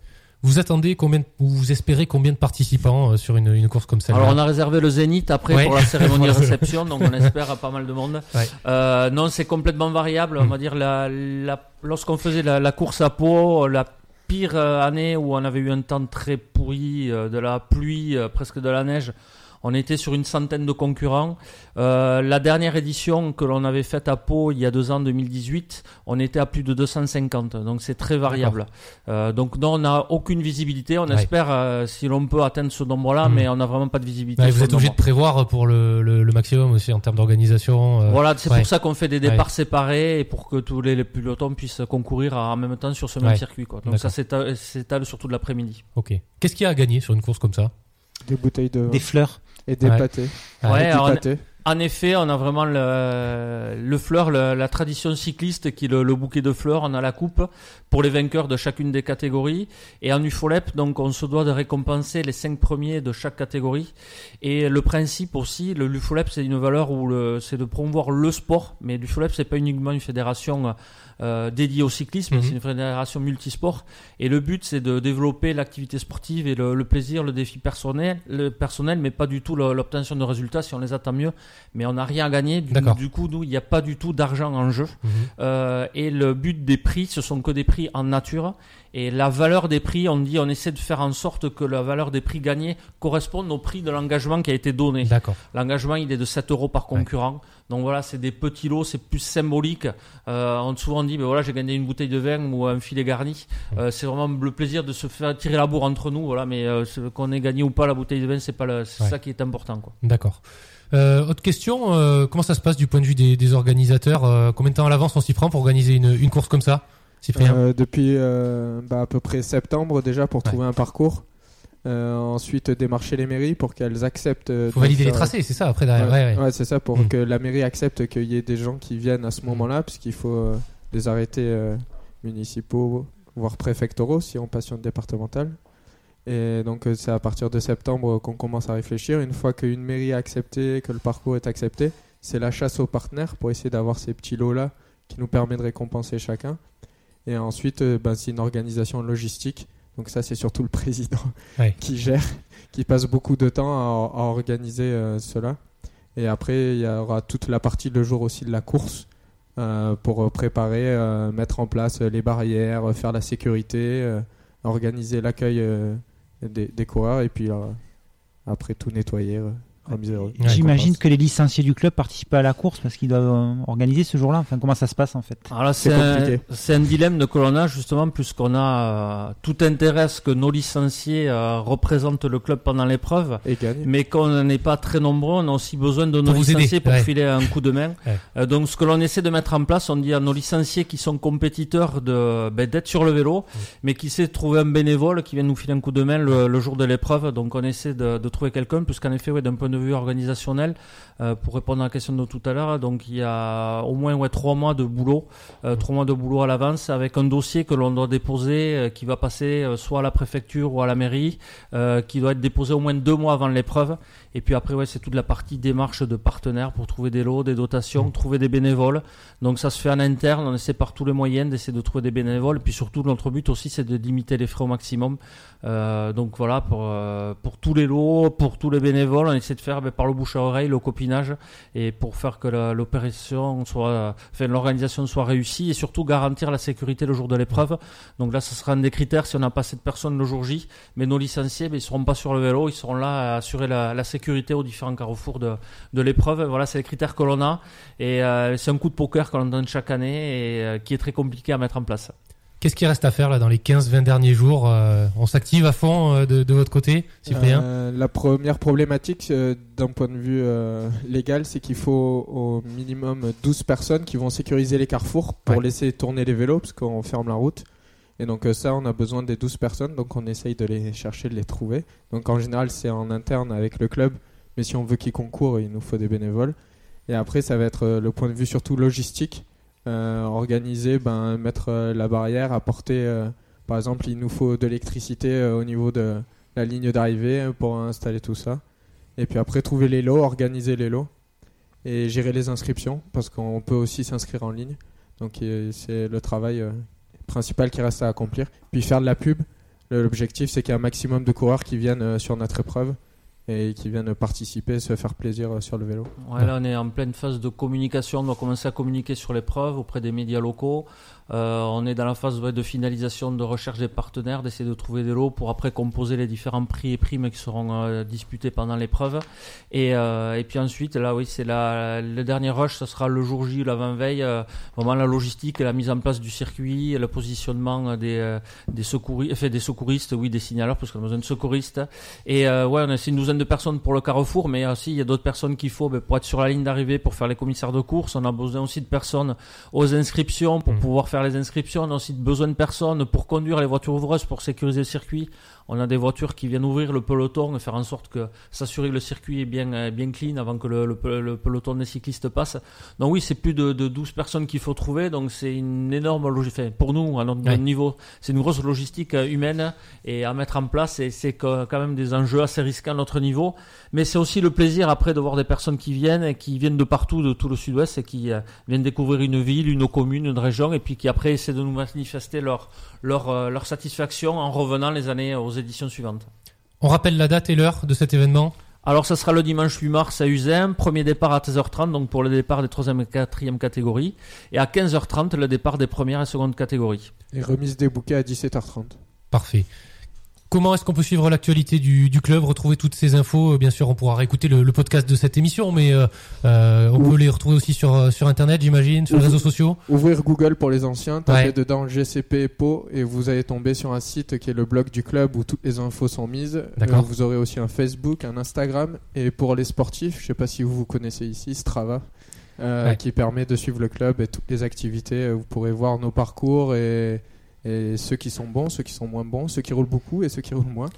Vous attendez combien, ou vous espérez combien de participants euh, sur une, une course comme celle-là Alors on a réservé le Zénith après Ouais. pour la cérémonie [LAUGHS] de réception, donc on espère à pas mal de monde. Ouais. Euh, non, c'est complètement variable. On va dire la, la- lorsqu'on faisait la, la course à Pau, la pire euh, année où on avait eu un temps très pourri, de la pluie, presque de la neige. On était sur une centaine de concurrents. Euh, la dernière édition que l'on avait faite à Pau il y a deux ans, 2018, on était à plus de 250. Donc c'est très variable. Euh, donc non, on n'a aucune visibilité. On Ouais. espère euh, si l'on peut atteindre ce nombre-là, Mhm. mais on n'a vraiment pas de visibilité. Ouais, vous êtes obligé de prévoir pour le, le, le maximum aussi en termes d'organisation. euh, Voilà, c'est ouais. pour ça qu'on fait des départs séparés et pour que tous les, les pelotons puissent concourir en même temps sur ce même Ouais. circuit. Quoi. Donc ça s'étale surtout de l'après-midi. Ok. Qu'est-ce qu'il y a à gagner sur une course comme ça? Des bouteilles de Des fleurs. Et des Ouais. pâtés. En effet, on a vraiment le, le fleur, le- la tradition cycliste qui est le, le bouquet de fleurs. On a la coupe pour les vainqueurs de chacune des catégories. Et en UFOLEP, donc, on se doit de récompenser les cinq premiers de chaque catégorie. Et le principe aussi, le l'UFOLEP, c'est une valeur où c'est de promouvoir le sport. Mais l'UFOLEP, c'est pas uniquement une fédération euh, dédiée au cyclisme, Mhm. c'est une fédération multisport. Et le but, c'est de développer l'activité sportive et le, le plaisir, le défi personnel, le personnel, mais pas du tout l'obtention de résultats. Si on les attend mieux, mais on n'a rien à gagner. Du, du coup, nous, il n'y a pas du tout d'argent en jeu. Mhm. Euh, et le but des prix, ce sont que des prix en nature. Et la valeur des prix, on dit, on essaie de faire en sorte que la valeur des prix gagnés corresponde au prix de l'engagement qui a été donné. D'accord. L'engagement, il est de 7 euros par concurrent. Donc voilà, c'est des petits lots, c'est plus symbolique. Euh, on souvent dit, ben voilà, j'ai gagné une bouteille de vin ou un filet garni. Euh, c'est vraiment le plaisir de se faire tirer la bourre entre nous. Voilà, mais euh, qu'on ait gagné ou pas la bouteille de vin, c'est pas le- c'est Ouais. ça qui est important, quoi. D'accord. Euh, autre question, euh, comment ça se passe du point de vue des, des organisateurs euh, Combien de temps à l'avance on s'y prend pour organiser une, une course comme ça Cyprien depuis bah, à peu près septembre déjà pour trouver un parcours. Ensuite démarcher les mairies pour qu'elles acceptent. faut de valider les tracés, c'est ça après derrière. Ouais, ouais, ouais. ouais, c'est ça pour Mm. que la mairie accepte qu'il y ait des gens qui viennent à ce Mm. moment-là, puisqu'il faut des arrêtés municipaux, voire préfectoraux si on passe sur une départementale. Et donc euh, c'est à partir de septembre qu'on commence à réfléchir. Une fois qu'une mairie a accepté, que le parcours est accepté, c'est la chasse aux partenaires pour essayer d'avoir ces petits lots-là qui nous permet de récompenser chacun. Et ensuite, euh, ben, c'est une organisation logistique. Donc ça, c'est surtout le [LAUGHS] président Ouais. qui gère, qui passe beaucoup de temps à, à organiser euh, cela. Et après, il y aura toute la partie le jour aussi de la course euh, pour euh, préparer, euh, mettre en place euh, les barrières, euh, faire la sécurité, euh, organiser l'accueil euh, des, des et puis euh, après tout nettoyer, J'imagine que les licenciés du club participent à la course parce qu'ils doivent euh, organiser ce jour-là. Enfin, comment ça se passe en fait? C'est c'est un, un dilemme de que l'on a justement, puisqu'on a euh, tout intérêt à ce que nos licenciés euh, représentent le club pendant l'épreuve. Mais qu'on n'est pas très nombreux, on a aussi besoin de nos Pour vous aider, licenciés pour ouais. filer un coup de main. Ouais. Euh, donc ce que l'on essaie de mettre en place, on dit à nos licenciés qui sont compétiteurs de ben, d'être sur le vélo, mais qui sait trouver un bénévole qui vient nous filer un coup de main le, le jour de l'épreuve. Donc on essaie de, de trouver quelqu'un, puisqu'en effet, ouais, d'un point de vue organisationnel, euh, pour répondre à la question de tout à l'heure, donc il y a au moins ouais, trois mois de boulot, euh, trois mois de boulot à l'avance, avec un dossier que l'on doit déposer, euh, qui va passer soit à la préfecture ou à la mairie, qui doit être déposé au moins deux mois avant l'épreuve. Et puis après, ouais, c'est toute la partie démarche de partenaires pour trouver des lots, des dotations, trouver des bénévoles. Donc ça se fait en interne, on essaie par tous les moyens d'essayer de trouver des bénévoles. Et puis surtout, notre but aussi, c'est de limiter les frais au maximum. Donc voilà, pour, pour tous les lots, pour tous les bénévoles, on essaie de faire ben, par le bouche à oreille, le et pour faire que l'opération soit, l'organisation soit réussie, et surtout garantir la sécurité le jour de l'épreuve. Donc là, ce sera un des critères si on n'a pas cette personne le jour J. Mais nos licenciés, ben, ils seront pas sur le vélo, ils seront là à assurer la, sécurité aux différents carrefours de, de l'épreuve. Voilà, c'est les critères que l'on a, et euh, c'est un coup de poker que l'on donne chaque année, et euh, qui est très compliqué à mettre en place. Qu'est-ce qui reste à faire là dans les 15-20 derniers jours Euh, On s'active à fond euh, de, de votre côté, Cyprien Euh, la première problématique d'un point de vue légal, c'est qu'il faut au minimum 12 personnes qui vont sécuriser les carrefours pour Ouais. laisser tourner les vélos parce qu'on ferme la route. Et donc ça, on a besoin des 12 personnes, donc on essaye de les chercher, de les trouver. Donc en général, c'est en interne avec le club, mais si on veut qu'ils concourent, il nous faut des bénévoles. Et après, ça va être le point de vue surtout logistique. Euh, organiser, ben, mettre euh, la barrière, apporter, euh, par exemple, il nous faut de l'électricité au niveau de la ligne d'arrivée pour installer tout ça. Et puis après, trouver les lots, organiser les lots et gérer les inscriptions parce qu'on peut aussi s'inscrire en ligne. Donc c'est le travail principal qui reste à accomplir. Puis faire de la pub. L'objectif, c'est qu'il y ait un maximum de coureurs qui viennent sur notre épreuve et qui viennent participer, se faire plaisir euh, sur le vélo. Ouais, là, on est en pleine phase de communication. On doit commencer à communiquer sur l'épreuve auprès des médias locaux. Euh, on est dans la phase ouais, de finalisation de recherche des partenaires, d'essayer de trouver des lots pour après composer les différents prix et primes qui seront euh, disputés pendant l'épreuve. Et, euh, et puis ensuite, là, oui, c'est la, le dernier rush, ce sera le jour J, l'avant-veille, euh, vraiment la logistique et la mise en place du circuit, le positionnement des, euh, des, secouris, enfin, des secouristes, oui, des signaleurs, parce qu'on a besoin de secouristes. Et euh, ouais, on a une douzaine de personnes pour le carrefour, mais aussi il y a d'autres personnes qu'il faut ben, pour être sur la ligne d'arrivée, pour faire les commissaires de course. On a besoin aussi de personnes aux inscriptions pour Mhm. pouvoir faire les inscriptions. On a aussi besoin de personnes pour conduire les voitures ouvreuses, pour sécuriser le circuit. On a des voitures qui viennent ouvrir le peloton et faire en sorte que s'assurer que le circuit est bien, euh, bien clean avant que le, le pe- le peloton des cyclistes passe. Donc oui, c'est plus de, de 12 personnes qu'il faut trouver. Donc c'est une énorme logistique. Pour nous, à notre Ouais. niveau, c'est une grosse logistique euh, humaine et à mettre en place. Et c'est quand même des enjeux assez risqués à notre niveau. Mais c'est aussi le plaisir après de voir des personnes qui viennent, et qui viennent de partout, de tout le sud-ouest, et qui euh, viennent découvrir une ville, une commune, une région, et puis qui après essaient de nous manifester leur, leur, euh, leur satisfaction en revenant les années aux éditions suivantes. On rappelle la date et l'heure de cet événement. Alors, ça sera le dimanche 8 mars à Uzès, premier départ à 13h30, donc pour le départ des 3e et 4e catégories, et à 15h30, le départ des premières et secondes catégories. Et remise des bouquets à 17h30. Parfait. Comment est-ce qu'on peut suivre l'actualité du, du club, retrouver toutes ces infos Euh, Bien sûr, on pourra réécouter le, le podcast de cette émission, mais euh, euh, on peut les retrouver aussi sur, sur Internet, j'imagine, sur les réseaux sociaux. Ouvrir Google pour les anciens, tapez Ouais. dedans GCP Pau et vous allez tomber sur un site qui est le blog du club où toutes les infos sont mises. D'accord. Euh, vous aurez aussi un Facebook, un Instagram et pour les sportifs, je sais pas si vous vous connaissez ici, Strava, Ouais. qui permet de suivre le club et toutes les activités. Vous pourrez voir nos parcours et, et ceux qui sont bons, ceux qui sont moins bons, ceux qui roulent beaucoup et ceux qui roulent moins.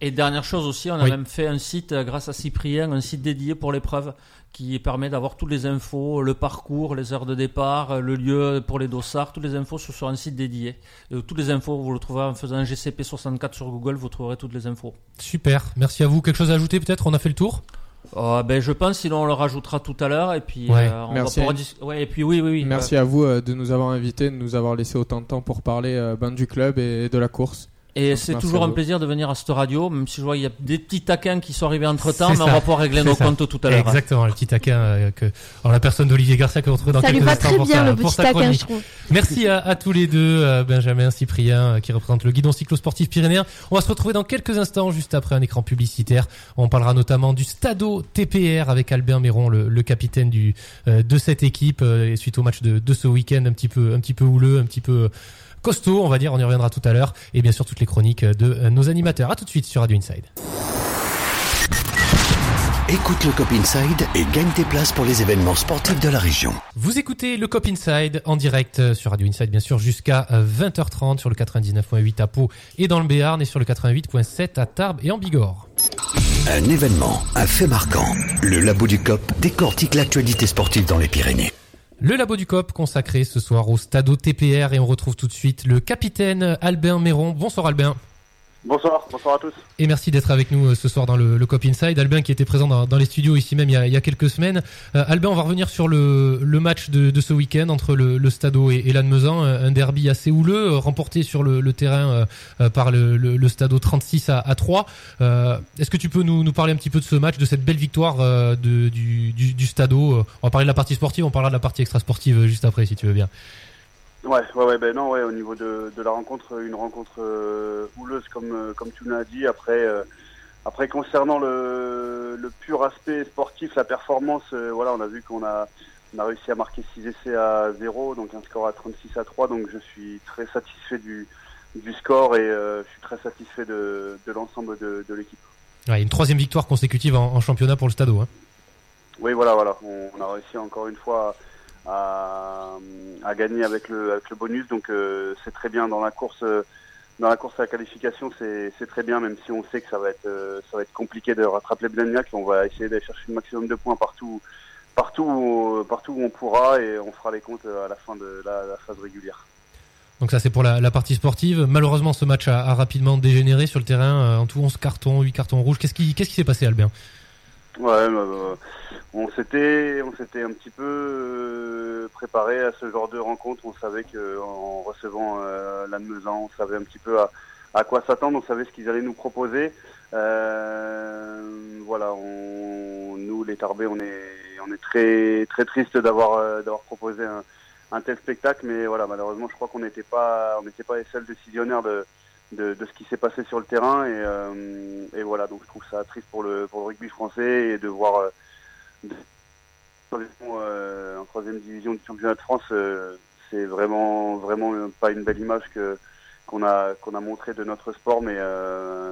Et dernière chose aussi, on a Oui. même fait un site, euh, grâce à Cyprien, un site dédié pour l'épreuve, qui permet d'avoir toutes les infos, le parcours, les heures de départ, euh, le lieu pour les dossards, toutes les infos sont sur un site dédié. Euh, toutes les infos, vous le trouverez en faisant un GCP64 sur Google, vous trouverez toutes les infos. Super, merci à vous. Quelque chose à ajouter peut-être? On a fait le tour? Euh, ben, je pense, sinon on le rajoutera tout à l'heure. Et puis, Ouais. euh, on Merci. va pouvoir dis- Ouais, et puis oui, oui, oui. Merci à vous euh, de nous avoir invités, de nous avoir laissé autant de temps pour parler euh, ben, du club et de la course. Et c'est toujours à un plaisir de venir à cette radio, même si je vois qu'il y a des petits taquins qui sont arrivés entre temps, mais ça. on va pouvoir régler nos ça. comptes tout à l'heure. Exactement, le petit taquin euh, que alors la personne d'Olivier Garcia que vous retrouvez dans Ça lui quelques va instants très bien sa, le petit taquin, chronique. je trouve. Merci à, à tous les deux, euh, Benjamin, Cyprien, euh, qui représente le guidon cyclosportif pyrénéen. On va se retrouver dans quelques instants, juste après un écran publicitaire. On parlera notamment du Stado TPR avec Albert Méron, le, le capitaine du euh, de cette équipe, euh, et suite au match de, de ce week-end, un petit peu, un petit peu houleux, un petit peu costaud, on va dire. On y reviendra tout à l'heure, et bien sûr toutes les chroniques de euh, nos animateurs. À tout de suite sur Radio Inside. Écoute le Cop Inside et gagne tes places pour les événements sportifs de la région. Vous écoutez le Cop Inside en direct euh, sur Radio Inside, bien sûr, jusqu'à euh, 20h30 sur le 99.8 à Pau et dans le Béarn et sur le 88.7 à Tarbes et en Bigorre. Un événement, un fait marquant. Le Labo du Cop décortique l'actualité sportive dans les Pyrénées. Le Labo du Cop consacré ce soir au Stado TPR et on retrouve tout de suite le capitaine Albin Méron. Bonsoir Albin. Bonsoir, bonsoir à tous. Et merci d'être avec nous euh, ce soir dans le, le Cop Inside. Albin qui était présent dans, dans les studios ici même il y a, il y a quelques semaines. Euh, Albin, on va revenir sur le, le match de, de ce week-end entre le, le Stado et, et Lannemezan. Un un derby assez houleux, euh, remporté sur le, le terrain euh, euh, par le, le, Stado 36 à, à 3. Euh, Est-ce que tu peux nous, nous parler un petit peu de ce match, de cette belle victoire euh, de, du, du, du Stado? Euh, On va parler de la partie sportive, on parlera de la partie extra-sportive euh, juste après si tu veux bien. Ouais, ouais, ouais, ben non, ouais, au niveau de, de la rencontre, une rencontre euh, houleuse comme euh, comme tu l'as dit. Après, euh, après concernant le, le pur aspect sportif, la performance, euh, voilà, on a vu qu'on a on a réussi à marquer 6 essais à 0, donc un score à 36 à 3, donc je suis très satisfait du du score et je suis très satisfait de, de l'ensemble de, de l'équipe. Ouais, une troisième victoire consécutive en, en championnat pour le Stado. Hein. Oui, voilà, voilà. On, on a réussi encore une fois à, à gagner avec le, bonus, donc euh, c'est très bien dans la course. euh, dans la course à la qualification, c'est très bien, même si on sait que ça va être, euh, compliqué de rattraper Blagnac. On va essayer d'aller chercher le maximum de points partout, partout, où, partout où on pourra, et on fera les comptes à la fin de la, phase régulière. Donc ça c'est pour la, partie sportive. Malheureusement ce match a, rapidement dégénéré sur le terrain. en tout 11 cartons, 8 cartons rouges. Qu'est-ce qui qu'est-ce qui s'est passé Albin Ouais, euh, on s'était, on s'était un petit peu euh, préparé à ce genre de rencontre. On savait que en recevant euh, on savait un petit peu à, à quoi s'attendre, on savait ce qu'ils allaient nous proposer. Euh, voilà, on, nous les Tarbés, on est, on est très, très triste d'avoir, euh, d'avoir proposé un, un tel spectacle, mais voilà, malheureusement, je crois qu'on n'était pas, on n'était pas les seuls décisionnaires de, de, ce qui s'est passé sur le terrain, et, euh, et voilà, donc je trouve ça triste pour le, pour le rugby français et de voir euh, euh, en troisième division du championnat de France, c'est vraiment, vraiment pas une belle image que qu'on a qu'on a montré de notre sport, mais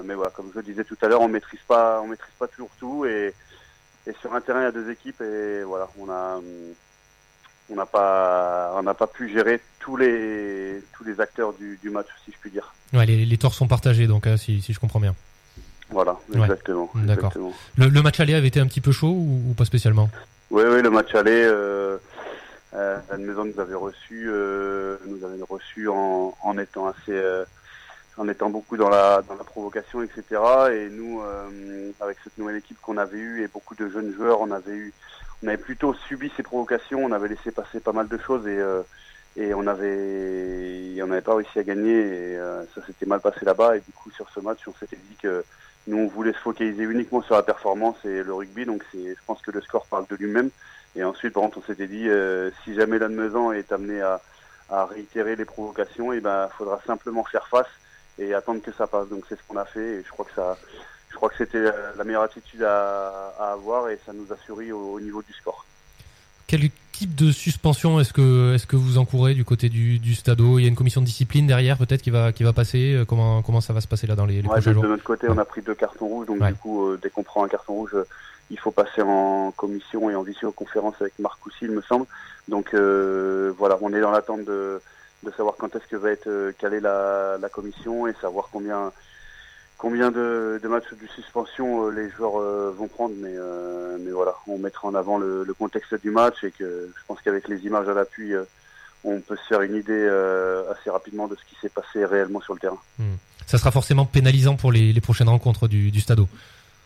mais voilà, comme je le disais tout à l'heure, on maîtrise pas, on maîtrise pas toujours tout, et sur un terrain il y a deux équipes, et voilà, on a on n'a pas on n'a pas pu gérer tous les tous les acteurs du, du match, si je puis dire. Ouais, les, les torts sont partagés, donc euh, si, si je comprends bien. Voilà, Ouais. exactement. D'accord. exactement. Le, le match aller avait été un petit peu chaud ou, ou pas spécialement? Oui, oui, le match aller, euh, euh, la maison nous avait reçu, euh, nous avait reçu en, en étant assez, euh, en étant beaucoup dans la dans la provocation, etc. Et nous, euh, avec cette nouvelle équipe qu'on avait eue et beaucoup de jeunes joueurs, on avait eu, on avait plutôt subi ces provocations, on avait laissé passer pas mal de choses et euh, on avait, on n'avait pas réussi à gagner et euh, ça s'était mal passé là-bas. Et du coup, sur ce match, on s'était dit que nous, on voulait se focaliser uniquement sur la performance et le rugby. Donc, je pense que le score parle de lui-même. Et ensuite, par contre, on s'était dit, euh, si jamais l'Anne est amené à, réitérer les provocations, et ben, faudra simplement faire face et attendre que ça passe. Donc, c'est ce qu'on a fait. Et je crois que ça, je crois que c'était la meilleure attitude à, à avoir et ça nous a souri au, au niveau du score. Quel type de suspension est-ce que est-ce que vous encourez du côté du, du Stadeau Il y a une commission de discipline derrière peut-être qui va qui va passer. Euh, Comment comment ça va se passer là dans les, les Ouais, prochains de, jours? de notre côté, on a pris deux cartons rouges, donc Ouais. du coup, euh, dès qu'on prend un carton rouge, euh, il faut passer en commission et en visioconférence avec Marc Coussy, il me semble. Donc euh, voilà, on est dans l'attente de, de savoir quand est-ce que va être calée la, la commission et savoir combien combien de, de matchs de suspension euh, les joueurs euh, vont prendre. Mais, euh, mais voilà, on mettra en avant le, le contexte du match et que je pense qu'avec les images à l'appui, euh, on peut se faire une idée euh, assez rapidement de ce qui s'est passé réellement sur le terrain. Ça sera forcément pénalisant pour les, les prochaines rencontres du, du Stadeau.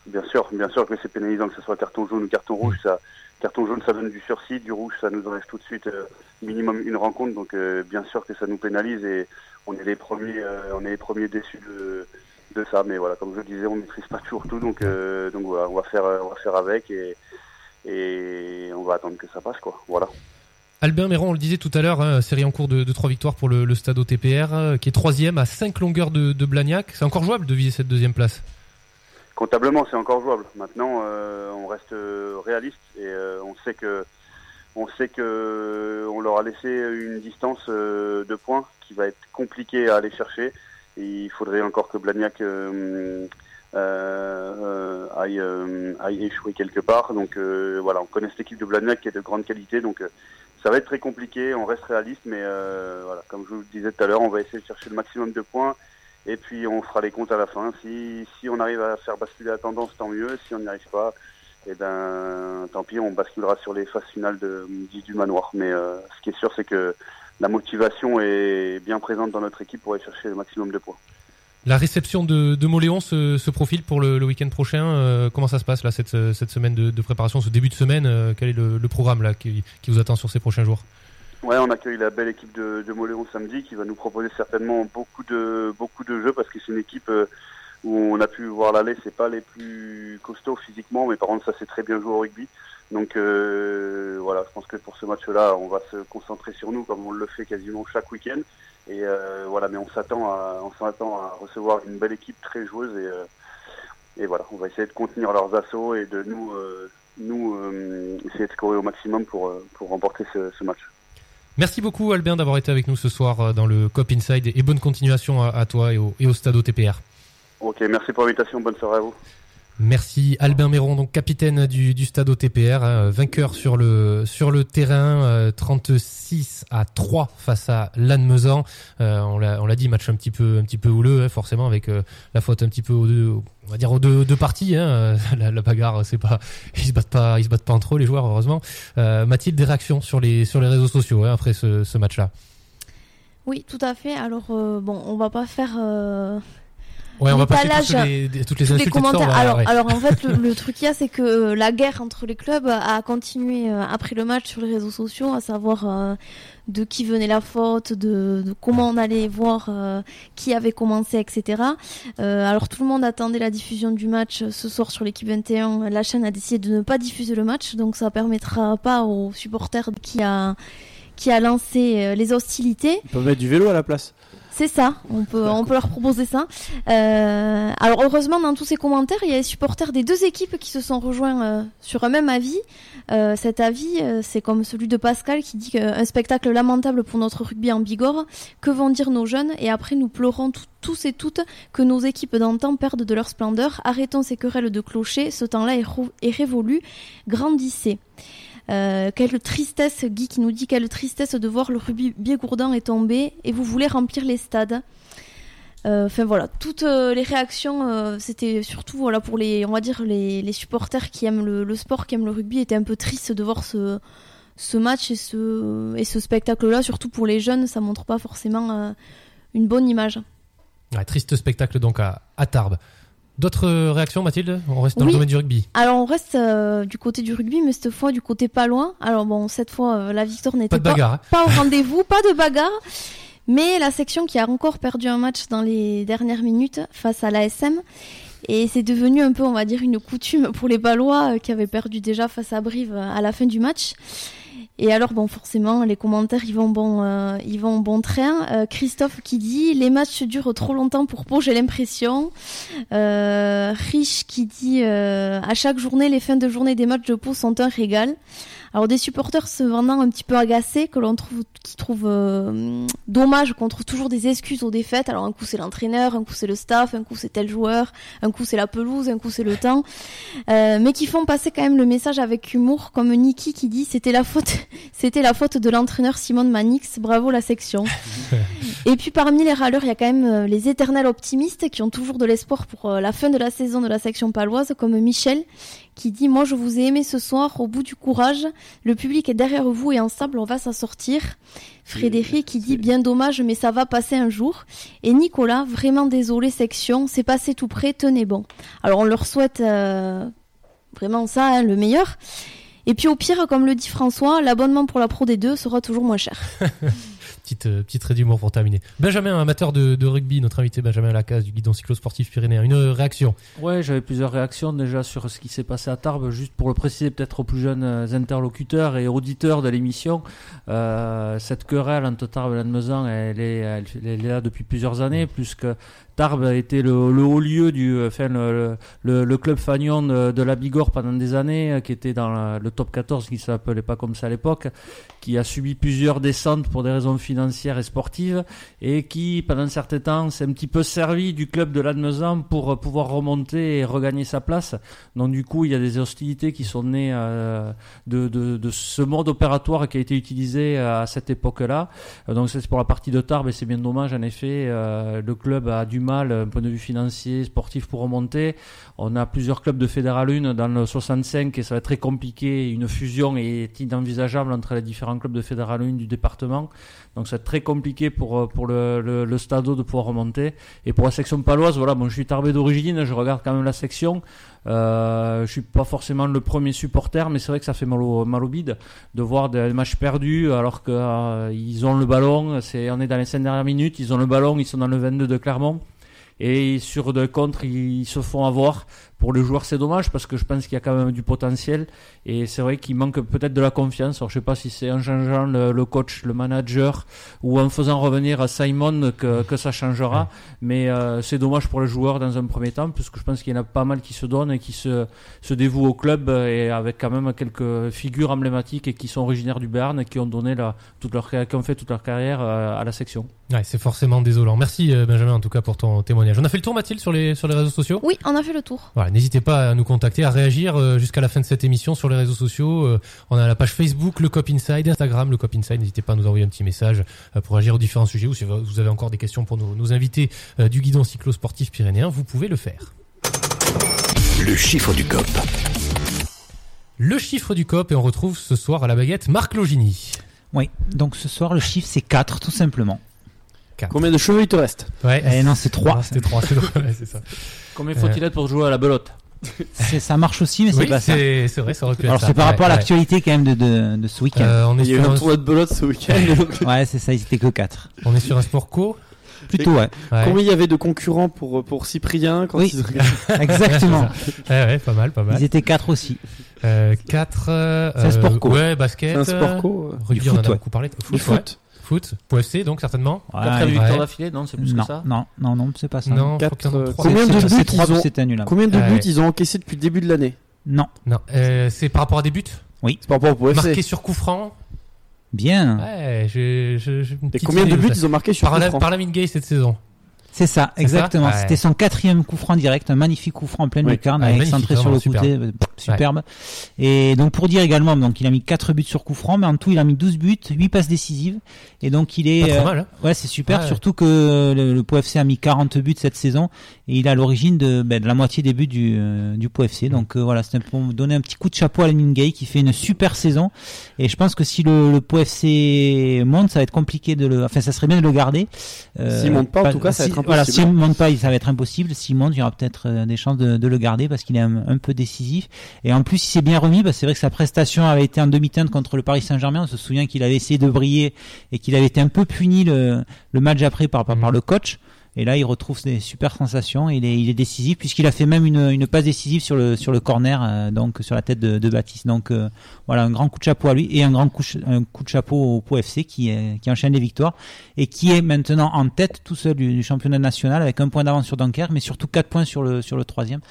Bien sûr, bien sûr que c'est pénalisant que ce soit carton jaune ou carton rouge. Ça, carton jaune, ça donne du sursis, du rouge, ça nous enlève tout de suite euh, minimum une rencontre. Donc euh, bien sûr que ça nous pénalise et on est les premiers, euh, on est les premiers déçus de, de ça. Mais voilà, comme je le disais, on maîtrise pas toujours tout, donc euh, donc voilà, on va faire, euh, on va faire avec et et on va attendre que ça passe quoi. Voilà. Albert Méron, on le disait tout à l'heure, hein, série en cours de, de 3 victoires pour le, le Stadeau TPR, euh, qui est troisième à 5 longueurs de, de Blagnac. C'est encore jouable de viser cette deuxième place? Comptablement, c'est encore jouable. Maintenant, euh, on reste réaliste et euh, on sait que on sait que on leur a laissé une distance de points qui va être compliquée à aller chercher. Il faudrait encore que Blagnac euh, euh, euh, aille, aille échouer quelque part. Donc voilà, on connaît cette équipe de Blagnac qui est de grande qualité. Donc ça va être très compliqué. On reste réaliste, mais voilà, comme je vous le disais tout à l'heure, on va essayer de chercher le maximum de points. Et puis on fera les comptes à la fin. Si, si on arrive à faire basculer la tendance, tant mieux. Si on n'y arrive pas, eh ben tant pis, on basculera sur les phases finales de, du manoir. Mais euh, ce qui est sûr, c'est que la motivation est bien présente dans notre équipe pour aller chercher le maximum de points. La réception de, de Moléon se, se profile pour le, le week-end prochain. Euh, comment ça se passe là cette, cette semaine de, de préparation, ce début de semaine? Euh, Quel est le, le programme là qui, qui vous attend sur ces prochains jours? Ouais, on accueille la belle équipe de, de Moléon samedi qui va nous proposer certainement beaucoup de beaucoup de jeux parce que c'est une équipe euh, où on a pu voir l'aller, c'est pas les plus costauds physiquement, mais par contre ça c'est très bien joué au rugby. Donc euh, voilà, je pense que pour ce match-là, on va se concentrer sur nous comme on le fait quasiment chaque week-end. Et euh, voilà, mais on s'attend à on s'attend à recevoir une belle équipe très joueuse et euh, et voilà, on va essayer de contenir leurs assauts et de nous euh, nous euh, essayer de scorer au maximum pour euh, pour remporter ce, ce match. Merci beaucoup Albin d'avoir été avec nous ce soir dans le COP Inside et bonne continuation à, à toi et au, et au Stadeau TPR. Ok, merci pour l'invitation, bonne soirée à vous. Merci Albin Méron, donc capitaine du, Stade OTPR, hein, vainqueur sur le sur le terrain, euh, 36 à 3 face à Lannemezan. Euh, on l'a dit, match un petit peu un petit peu houleux, hein, forcément avec euh, la faute un petit peu aux deux, on va dire aux deux, parties. Hein, euh, [LAUGHS] la, bagarre, c'est pas ils se battent pas ils se battent pas entre eux les joueurs heureusement. Euh, Mathilde, des réactions sur les sur les réseaux sociaux après ce, ce match-là? Oui, tout à fait. Alors, euh, bon, on va pas faire euh, Ouais, on va pas faire l'étalage, toutes les, des- toutes les tous commentaires. alors, ouais. alors en fait, le, le [LAUGHS] truc qu'il y a, c'est que euh, la guerre entre les clubs a continué euh, après le match sur les réseaux sociaux, à savoir euh, de qui venait la faute, de, de comment on allait voir euh, qui avait commencé, etc. Euh, alors tout le monde attendait la diffusion du match ce soir sur l'équipe 21. La chaîne a décidé de ne pas diffuser le match, donc ça permettra pas aux supporters qui a qui a lancé les hostilités On peut mettre du vélo à la place. C'est ça, on peut, leur proposer ça. Euh, alors heureusement, dans tous ces commentaires, il y a les supporters des deux équipes qui se sont rejoints euh, sur un même avis. Euh, cet avis, c'est comme celui de Pascal qui dit qu'un spectacle lamentable pour notre rugby en Bigorre. Que vont dire nos jeunes? Et après, nous pleurons tous et toutes que nos équipes d'antan perdent de leur splendeur. Arrêtons ces querelles de clochers. Ce temps-là est révolu. Grandissez. Euh, quelle tristesse, Guy qui nous dit quelle tristesse de voir le rugby bigourdan est tombé et vous voulez remplir les stades. Euh, Enfin voilà, toutes euh, les réactions, c'était surtout voilà pour les, on va dire les, les supporters qui aiment le, sport, qui aiment le rugby, étaient un peu tristes de voir ce, ce match et ce, et ce spectacle-là. Surtout pour les jeunes, ça montre pas forcément une bonne image. Triste spectacle donc à, à Tarbes. D'autres euh, réactions, Mathilde? On reste dans Oui. le domaine du rugby. Alors on reste euh, du côté du rugby, mais cette fois du côté pas loin. Alors bon, cette fois euh, la victoire n'était Pas hein. [LAUGHS] pas au rendez-vous, pas de bagarre. Mais la section qui a encore perdu un match dans les dernières minutes face à l'ASM. Et c'est devenu un peu, on va dire, une coutume pour les Balois euh, qui avaient perdu déjà face à Brive à la fin du match. Et alors, bon, forcément, les commentaires, ils vont bon, euh, ils vont bon train. Euh, Christophe qui dit les matchs durent trop longtemps pour Pau, j'ai l'impression. Euh, Rich qui dit euh, à chaque journée, les fins de journée des matchs de Pau sont un régal. Alors des supporters se vendant un petit peu agacés, que l'on trouve, qui trouvent euh, dommage qu'on trouve toujours des excuses aux défaites. Alors un coup c'est l'entraîneur, un coup c'est le staff, un coup c'est tel joueur, un coup c'est la pelouse, un coup c'est le temps, Euh, mais qui font passer quand même le message avec humour, comme Niki qui dit c'était la faute, [LAUGHS] c'était la faute de l'entraîneur Simone Manix. Bravo la section. [LAUGHS] Et puis parmi les râleurs, il y a quand même euh, les éternels optimistes qui ont toujours de l'espoir pour euh, la fin de la saison de la section paloise, comme Michel qui dit Moi je vous ai aimé ce soir, au bout du courage, le public est derrière vous et ensemble on va s'en sortir. Frédéric qui dit Bien dommage, mais ça va passer un jour. Et Nicolas, vraiment désolé, section, c'est passé tout près, tenez bon. Alors on leur souhaite euh, vraiment ça, hein, le meilleur. Et puis au pire, comme le dit François, l'abonnement pour la Pro D2 sera toujours moins cher. [LAUGHS] Petite, euh, petite d'humour pour terminer. Benjamin, amateur de, de rugby, notre invité Benjamin Lacaze du guidon cyclosportif pyrénéen. Une euh, réaction? Ouais, j'avais plusieurs réactions déjà sur ce qui s'est passé à Tarbes, juste pour le préciser peut-être aux plus jeunes euh, interlocuteurs et auditeurs de l'émission. Euh, cette querelle entre Tarbes et Lannemezan, elle est, elle, elle est là depuis plusieurs années, puisque Tarbes a été le, le haut lieu du, enfin, le, le, le club fagnon de, de la Bigorre pendant des années, qui était dans la- le top 14, qui s'appelait pas comme ça à l'époque, qui a subi plusieurs descentes pour des raisons financières et sportives, et qui, pendant un certain temps, s'est un petit peu servi du club de Lannemezan pour euh, pouvoir remonter et regagner sa place. Donc du coup, il y a des hostilités qui sont nées euh, de, de, ce mode opératoire qui a été utilisé euh, à cette époque-là. Donc c'est pour la partie de Tarbes et c'est bien dommage en effet. le club a du mal, d'un point de vue financier, sportif, pour remonter. On a plusieurs clubs de Fédéral 1 dans le 65 et ça va être très compliqué. Une fusion est inenvisageable entre les différents clubs de Fédéral 1 du département. Donc c'est très compliqué pour, euh, pour le, le, Stadeau de pouvoir remonter. Et pour la section paloise, voilà, bon, je suis tarbé d'origine, je regarde quand même la section. Euh, je suis pas forcément le premier supporter, mais c'est vrai que ça fait mal au, mal au bide de voir des matchs perdus alors que euh, ont le ballon. On est dans les 5 dernières minutes, ils ont le ballon, ils sont dans le 22 de Clermont. Et sur de contre, ils se font avoir. Pour le joueur, c'est dommage parce que je pense qu'il y a quand même du potentiel. Et c'est vrai qu'il manque peut-être de la confiance. Alors, je sais pas si c'est en changeant le, le coach, le manager ou en faisant revenir Simon que, que ça changera. Mais euh, c'est dommage pour le joueur dans un premier temps puisque je pense qu'il y en a pas mal qui se donnent et qui se, se dévouent au club et avec quand même quelques figures emblématiques et qui sont originaires du Béarn et qui ont donné la, toute leur, qui ont fait toute leur carrière euh, à la section. Ouais, c'est forcément désolant. Merci euh, Benjamin en tout cas pour ton témoignage. On a fait le tour Mathilde sur les, sur les réseaux sociaux? Oui, on a fait le tour. Voilà, n'hésitez pas à nous contacter, à réagir euh, jusqu'à la fin de cette émission sur les réseaux sociaux. Euh, on a la page Facebook, le Cop Inside, Instagram, le Cop Inside. N'hésitez pas à nous envoyer un petit message pour réagir aux différents sujets ou si vous avez encore des questions pour nos, nos invités du guidon cyclo-sportif pyrénéen, vous pouvez le faire. Le chiffre du COP. Le chiffre du COP et on retrouve ce soir à la baguette Marc Logini. Oui, donc ce soir, le chiffre, c'est 4, tout simplement. 4. Combien de cheveux il te reste Ouais. Eh non, c'est 3. Ah, C'était 3, c'est ouais, c'est ça. Combien faut-il être pour jouer à la belote C'est- Ça marche aussi, mais c'est Oui, pas ça. c'est c'est vrai, ça aurait pu être Alors ça. c'est par rapport à Ouais, l'actualité quand même de, de, de ce ouais. week-end. Euh, on, est Il y a eu sur un un, tournoi de belote ce week-end. donc- [LAUGHS] Ouais, c'est ça, ils étaient que 4. on est sur un sport co. Plutôt, ouais. Ouais. Combien il y avait de concurrents pour, pour Cyprien quand Oui. ils... [LAUGHS] Exactement. [LAUGHS] Ouais, ouais, pas mal, pas mal. Ils étaient 4 aussi. Euh, 4. Euh, C'est un sport co. Ouais, basket. C'est un sport co, euh, Rugby, Du on en foot, a ouais. beaucoup parlé. Foot, Du ouais. foot. Foot. POFC, donc, certainement. Ouais, Quatrième ouais. victoire Ouais. d'affilée Non, c'est plus non, que ça. non, non, non, c'est pas ça. Non, Quatre, euh, combien de buts ils ont- nul. hein. Combien de buts ouais. ils ont encaissé depuis le début de l'année Non, Non, euh, c'est par rapport à des buts. C'est par rapport au POFC. Marqué sur coup franc. bien. Ouais, Et combien de buts ils ont marqué sur par, coup franc par la Gay cette saison. C'est ça, exactement. Ouais. C'était son quatrième coup franc direct, un magnifique coup franc en pleine Oui. lucarne, avec centré sur le côté, euh, superbe. Et donc pour dire également, donc il a mis 4 buts sur coup franc, mais en tout il a mis 12 buts, 8 passes décisives. Et donc il est, Pas euh, mal. Hein. ouais c'est super, Ouais. surtout que le, le POFC a mis 40 buts cette saison et il est à l'origine de, ben, de la moitié des buts du, euh, du POFC. Donc euh, voilà, c'était pour vous donner un petit coup de chapeau à Lemine Gay qui fait une super saison. Et je pense que si le, le POFC monte, ça va être compliqué de le, enfin ça serait bien de le garder. Euh, S'il monte pas, en tout cas, ça va si- être Voilà, impossible. s'il monte pas, ça va être impossible. S'il monte, il y aura peut-être euh, des chances de, le garder parce qu'il est un, peu décisif. Et en plus, il s'est bien remis. Bah, c'est vrai que sa prestation avait été en demi-teinte contre le Paris Saint-Germain. On se souvient qu'il avait essayé de briller et qu'il avait été un peu puni le, match après par le coach. Et là, il retrouve des super sensations. Il est, il est décisif puisqu'il a fait même une, une passe décisive sur le sur le corner, euh, donc sur la tête de, de Baptiste. Donc euh, voilà, un grand coup de chapeau à lui et un grand coup, un coup de chapeau au POFC qui est, qui enchaîne les victoires et qui est maintenant en tête tout seul du, du championnat national avec un point d'avance sur Dunkerque, mais surtout quatre points sur le sur le troisième.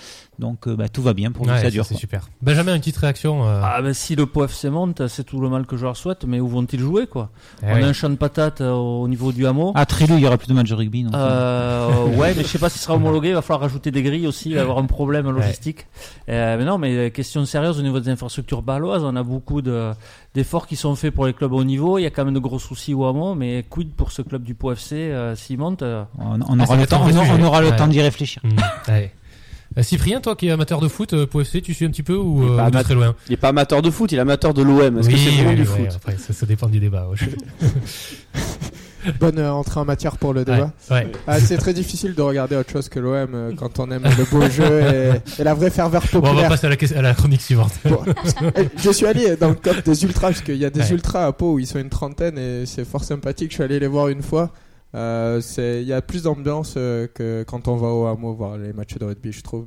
Donc euh, bah, tout va bien pour lui, Ouais, ça ça, dure. c'est super. Benjamin, une petite réaction. euh, Ah ben si le POFC monte, c'est tout le mal que je leur souhaite, mais où vont-ils jouer quoi eh On a un champ de patates euh, au niveau du hameau. Ah Trélu, il y aura plus de matchs de rugby. Euh, ouais, mais je sais pas si ce sera homologué. Il va falloir rajouter des grilles aussi, il va y avoir un problème logistique. Euh, mais non, mais question sérieuse au niveau des infrastructures baloises, on a beaucoup de d'efforts qui sont faits pour les clubs au niveau. Il y a quand même de gros soucis au hameau, mais quid pour ce club du POFC euh, s'il monte euh, on, on Ah, ça aura le temps, on, on aura le Ouais. temps d'y réfléchir. Mm, ouais. Euh, Cyprien, toi qui es amateur de foot, euh, POFC, tu suis un petit peu ou Il euh, de très loin? Il est pas amateur de foot, il est amateur de l'OM. Est-ce que c'est vraiment oui, du oui, foot? Après, ça, ça dépend du débat. ouais. [LAUGHS] Bonne euh, entrée en matière pour le débat. Ouais, ouais. Ah, c'est très difficile de regarder autre chose que l'OM euh, quand on aime le beau jeu et, et la vraie ferveur Bon, on va populaire. passer à la, ques- à la chronique suivante. Bon, eh, je suis allé dans le club des ultras parce qu'il y a des Ouais. ultras à Pau où ils sont une trentaine et c'est fort sympathique. Je suis allé les voir une fois. Euh, c'est il y a plus d'ambiance euh, que quand on va au hameau voir les matchs de rugby, je trouve.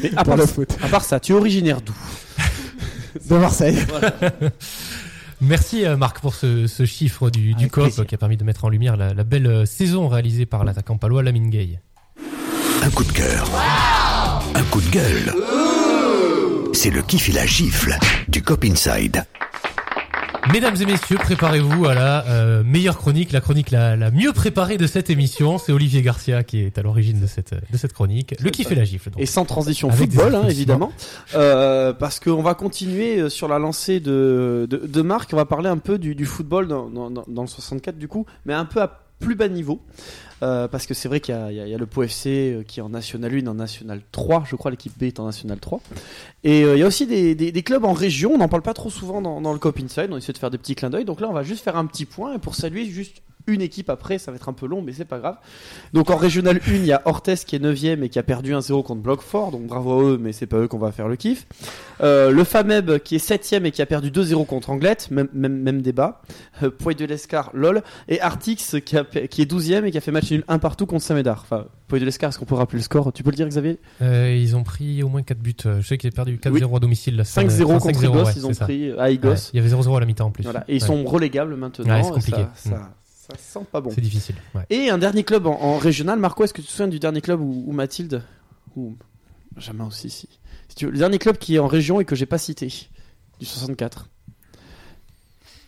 Mais [LAUGHS] à part, le foot à part ça, tu es originaire d'où? [LAUGHS] De Marseille. [LAUGHS] Merci euh, Marc pour ce, ce chiffre du, du plaisir. qui a permis de mettre en lumière la, la belle saison réalisée par l'attaquant palois Lamine Gay. Un coup de cœur. Un coup de gueule. C'est le kiff et la gifle du Cop Inside. Mesdames et messieurs, préparez-vous à la euh, meilleure chronique, la chronique la, la mieux préparée de cette émission. C'est Olivier Garcia qui est à l'origine de cette, de cette chronique. Le kiff et la gifle. donc. Et sans transition Avec football, hein, évidemment. Euh, parce qu'on va continuer euh, sur la lancée de, de, de Marc. On va parler un peu du, du football dans, dans- dans le 64 du coup, mais un peu à plus bas niveau. Euh, parce que c'est vrai qu'il y a, le POFC euh, qui est en National 1, en National 3. Je crois l'équipe B est en National 3. Et euh, il y a aussi des, clubs en région. On n'en parle pas trop souvent dans, dans le Cop Inside. On essaie de faire des petits clins d'œil. Donc là, on va juste faire un petit point. Et pour saluer juste une équipe après, ça va être un peu long, mais c'est pas grave. Donc en Régional 1, il y a Orthez qui est 9ème et qui a perdu 1-0 contre Blockfort. Donc bravo à eux, mais c'est pas eux qu'on va faire le kiff. Euh, le FAMEB qui est 7ème et qui a perdu 2-0 contre Anglette, même, même, même débat. Euh, Poy de l'Escar, lol. Et Artix qui, a, qui est 12ème et qui a fait match nul un partout contre Saint-Médard. Enfin, Poy de l'Escar, est-ce qu'on peut rappeler le score? Tu peux le dire, Xavier? Euh, ils ont pris au moins 4 buts. Euh, Je sais qu'ils ont perdu 4-0 Oui. à domicile. là, 5-0 enfin, contre 5-0, Igos, ouais, ils ont pris à Igos. Ouais, il y avait 0-0 à la mi-temps en plus. Voilà. Et ils Ouais. sont relégables maintenant. C'est compliqué. Ça, ça, ça sent pas bon. C'est difficile. Ouais. Et un dernier club en, en régional. Marco, est-ce que tu te souviens du dernier club où, où Mathilde Ou Benjamin aussi, si. si tu veux, le dernier club qui est en région et que j'ai pas cité du 64.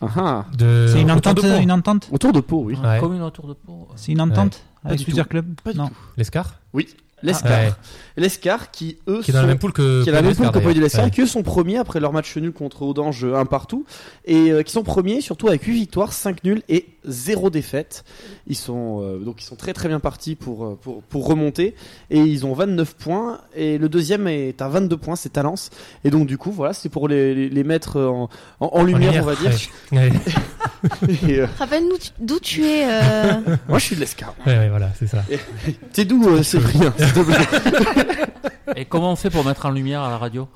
Ah ah. De- C'est une de entente, Pau. une entente? Autour de Pau, oui. Ouais. commune autour de Pau. C'est une entente? Pas avec du plusieurs tout. clubs Pas du Non. tout. L'Escar? Oui. l'Escar. Ouais. L'Escar qui eux Qui est dans la sont- même poule que qui est la même poule que de l'Escar, Ouais. qui eux sont premiers après leur match nul contre Audange un partout, et euh, qui sont premiers surtout avec 8 victoires, 5 nuls et 0 défaite. Ils sont euh, donc ils sont très très bien partis pour, euh, pour pour remonter et ils ont 29 points et le deuxième est à 22 points, c'est Talence. Et donc du coup voilà, c'est pour les, les, les mettre en, en, en lumière, on va dire. Ouais, [LAUGHS] [LAUGHS] euh, Rappelle-nous d'où tu es. euh, [LAUGHS] moi je suis de l'Escar. ouais, ouais, voilà, c'est ça. T'es d'où euh, Cyprien s'il te plaît Et comment on fait pour mettre en lumière à la radio?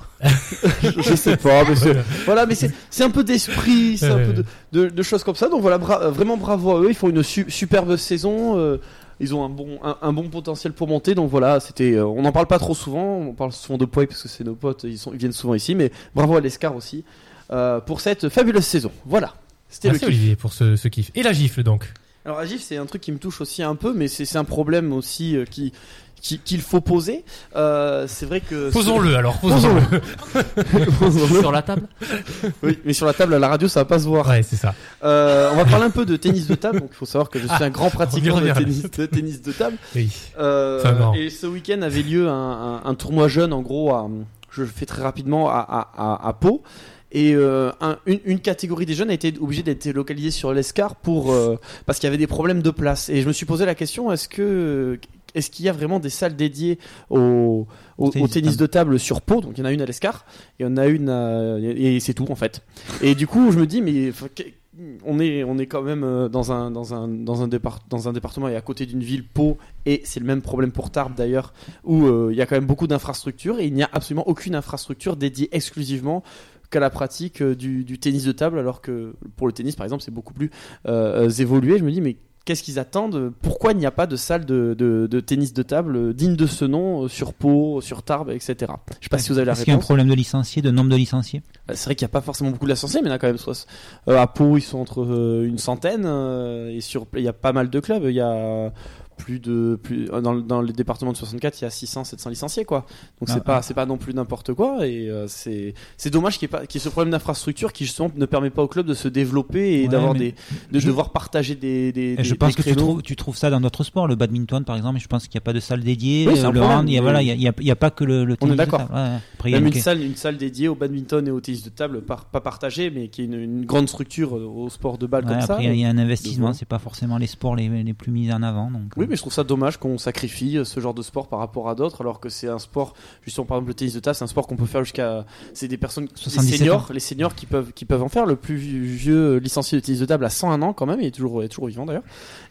Je, je sais pas, mais c'est, voilà, mais c'est, c'est un peu d'esprit, c'est un peu de, de, de choses comme ça. Donc voilà, bra- euh, vraiment bravo à eux. Ils font une su- superbe saison. euh, ils ont un bon, un, un bon potentiel pour monter. Donc voilà, c'était, euh, on n'en parle pas trop souvent. On parle souvent de Poy parce que c'est nos potes. Ils, sont, ils viennent souvent ici. Mais bravo à l'Escar aussi euh, pour cette fabuleuse saison. Voilà. C'était Merci le kiff. Olivier pour ce, ce kiff. Et la gifle donc. Alors Agif, c'est un truc qui me touche aussi un peu, mais c'est, c'est un problème aussi euh, qui, qui- qu'il faut poser. Euh, c'est vrai que Posons-le [LAUGHS] alors, posons-le. Sur la table Oui, mais sur la table à la radio, ça va pas se voir. Ouais, c'est ça. Euh, on va parler un peu de tennis de table. Donc, il faut savoir que je suis Ah, un grand pratiquant de tennis, de tennis de table. Oui. Euh, et ce week-end avait lieu un, un- un tournoi jeune, en gros, à, je le fais très rapidement, à, à, à, à Pau. Et euh, un- une, une catégorie des jeunes a été obligée d'être localisée sur l'Escar pour euh, parce qu'il y avait des problèmes de place. Et je me suis posé la question est-ce que est-ce qu'il y a vraiment des salles dédiées au, au, Tennis au de tennis de table sur Pau? Donc il y en a une à l'Escar il y en a une à- et c'est tout en fait. Et du coup je me dis mais on est on est quand même euh, dans un dans un dans un départ dans un département et à côté d'une ville Pau et c'est le même problème pour Tarbes d'ailleurs où euh, il y a quand même beaucoup d'infrastructures et il n'y a absolument aucune infrastructure dédiée exclusivement qu'à la pratique euh, du, du tennis de table alors que pour le tennis par exemple c'est beaucoup plus euh, euh, évolué je me dis mais qu'est-ce qu'ils attendent? Pourquoi il n'y a pas de salle de, de, de tennis de table digne de ce nom sur Pau sur Tarbes etc je sais pas si vous avez la Est-ce qu'il y a un réponse problème de licenciés, de nombre de licenciés? C'est vrai qu'il n'y a pas forcément beaucoup de licenciés, mais il y en a quand même. Soit, euh, à Pau, ils sont entre euh, une centaine, euh, et sur, il y a pas mal de clubs. Il y a plus de, plus, euh, dans, le- dans le département de 64, il y a 600, 700 licenciés, quoi. Donc Ah, c'est pas, c'est pas non plus n'importe quoi, et euh, c'est, c'est dommage qu'il y ait pas, qu'il y ait ce problème d'infrastructure qui justement ne permet pas au club de se développer et Ouais, d'avoir des, de je- devoir partager des, des, je pense des que tu trouves, tu trouves ça dans d'autres sports, le badminton par exemple. Je pense qu'il n'y a pas de salle dédiée. Oui, euh, le hand, il y a, voilà, il y a, il y a- il y a pas que le, le On est tennis d'accord. Ouais, Même une- salle, une salle dédiée au badminton et au tennis de table, par- pas partagée, mais qui est une, une grande structure euh, au sport de balle ouais, comme ça. après, il y a- il y a un investissement. C'est pas forcément les sports les, les plus mis en avant. Donc, Oui, mais je trouve ça dommage qu'on sacrifie ce genre de sport par rapport à d'autres, alors que c'est un sport, justement par exemple le tennis de table, c'est un sport qu'on peut faire jusqu'à, c'est des personnes, les 77 seniors, ans. les seniors qui peuvent, qui peuvent en faire. Le plus vieux licencié de tennis de table a 101 ans quand même, il est toujours, il est toujours vivant d'ailleurs,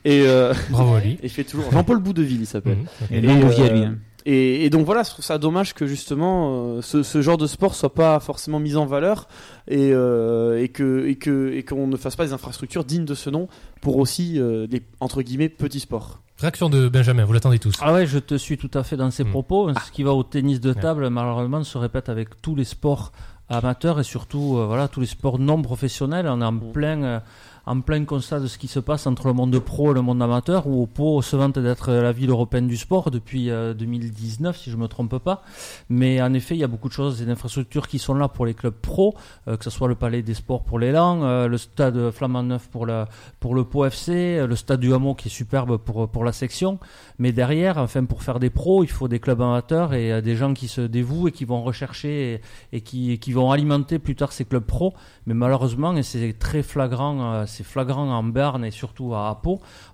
et euh, Bravo à lui. [LAUGHS] il fait toujours Jean-Paul Boudeville, il s'appelle. Mhm. et Et, longue vie à euh, lui. hein. Et, et donc voilà, je trouve ça dommage que justement euh, ce, ce genre de sport soit pas forcément mis en valeur et, euh, et que et que et qu'on ne fasse pas des infrastructures dignes de ce nom pour aussi euh, des entre guillemets petits sports. Réaction de Benjamin, vous l'attendez tous. Ah ouais, je te suis tout à fait dans ces Mm. propos. Ce qui va au tennis de Ouais. table, malheureusement, se répète avec tous les sports amateurs et surtout euh, voilà tous les sports non professionnels. On est en plein euh, en plein constat de ce qui se passe entre le monde pro et le monde amateur, où Pau se vante d'être la ville européenne du sport depuis euh, 2019, si je me trompe pas. Mais en effet, il y a beaucoup de choses, des infrastructures qui sont là pour les clubs pro, euh, que ce soit le Palais des Sports pour l'élan, euh, le stade Flamand Neuf pour, le Pau FC, euh, le stade du Hameau qui est superbe pour, pour la section. Mais derrière, enfin, pour faire des pros, il faut des clubs amateurs et euh, des gens qui se dévouent et qui vont rechercher et, et qui, et qui vont alimenter plus tard ces clubs pros. Mais malheureusement, et c'est très flagrant, euh, c'est flagrant en Berne et surtout à,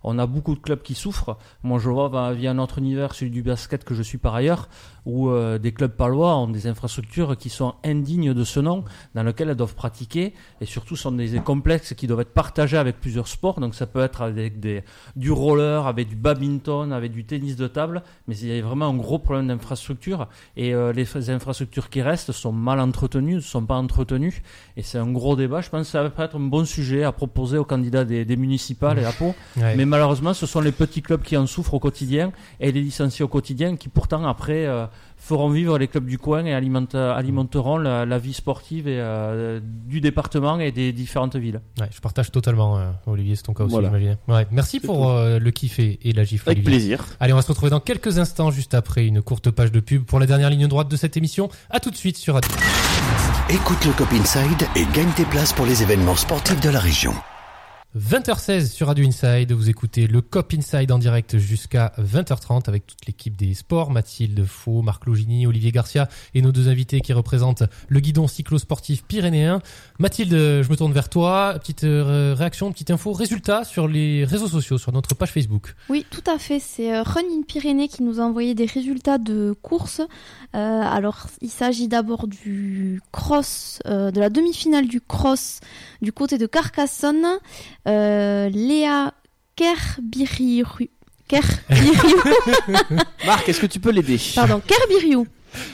on a beaucoup de clubs qui souffrent. Moi, je vois bah, via un autre univers, celui du basket que je suis par ailleurs, où euh, des clubs palois ont des infrastructures qui sont indignes de ce nom, dans lesquelles elles doivent pratiquer, et surtout sont des complexes qui doivent être partagés avec plusieurs sports. Donc ça peut être avec des, du roller, avec du badminton, avec du tennis de table, mais il y a vraiment un gros problème d'infrastructure, et euh, les infrastructures qui restent sont mal entretenues, ne sont pas entretenues, et c'est un gros débat. Je pense que ça va être un bon sujet à proposer aux candidats des, des municipales et à Pau. [LAUGHS] Ouais. Mais malheureusement, ce sont les petits clubs qui en souffrent au quotidien et les licenciés au quotidien qui pourtant après euh, feront vivre les clubs du coin et alimentent- alimenteront la, la vie sportive et, euh, du département et des différentes villes. Ouais, je partage totalement, euh, Olivier, c'est ton cas aussi, Voilà. j'imagine. Ouais, merci pour euh, le kiff et, et la gifle, Avec Olivier. plaisir. Allez, on va se retrouver dans quelques instants, juste après une courte page de pub pour la dernière ligne droite de cette émission. À tout de suite sur Radio. Écoute le Cop Inside et gagne tes places pour les événements sportifs de la région. 20h16 sur Radio Inside, vous écoutez le COP Inside en direct jusqu'à 20h30 avec toute l'équipe des sports, Mathilde Faux, Marc Logini, Olivier Garcia et nos deux invités qui représentent le guidon cyclosportif pyrénéen. Mathilde, je me tourne vers toi, petite euh, réaction, petite info, résultat sur les réseaux sociaux, sur notre page Facebook. Oui, tout à fait. C'est euh, Run in Pyrénées qui nous a envoyé des résultats de course. Euh, alors, il s'agit d'abord du cross, euh, de la demi-finale du cross du côté de Carcassonne. Euh, Léa Kerbiriou. Kerbiriou. [LAUGHS] Marc, est-ce que tu peux l'aider? Pardon, Kerbiriou.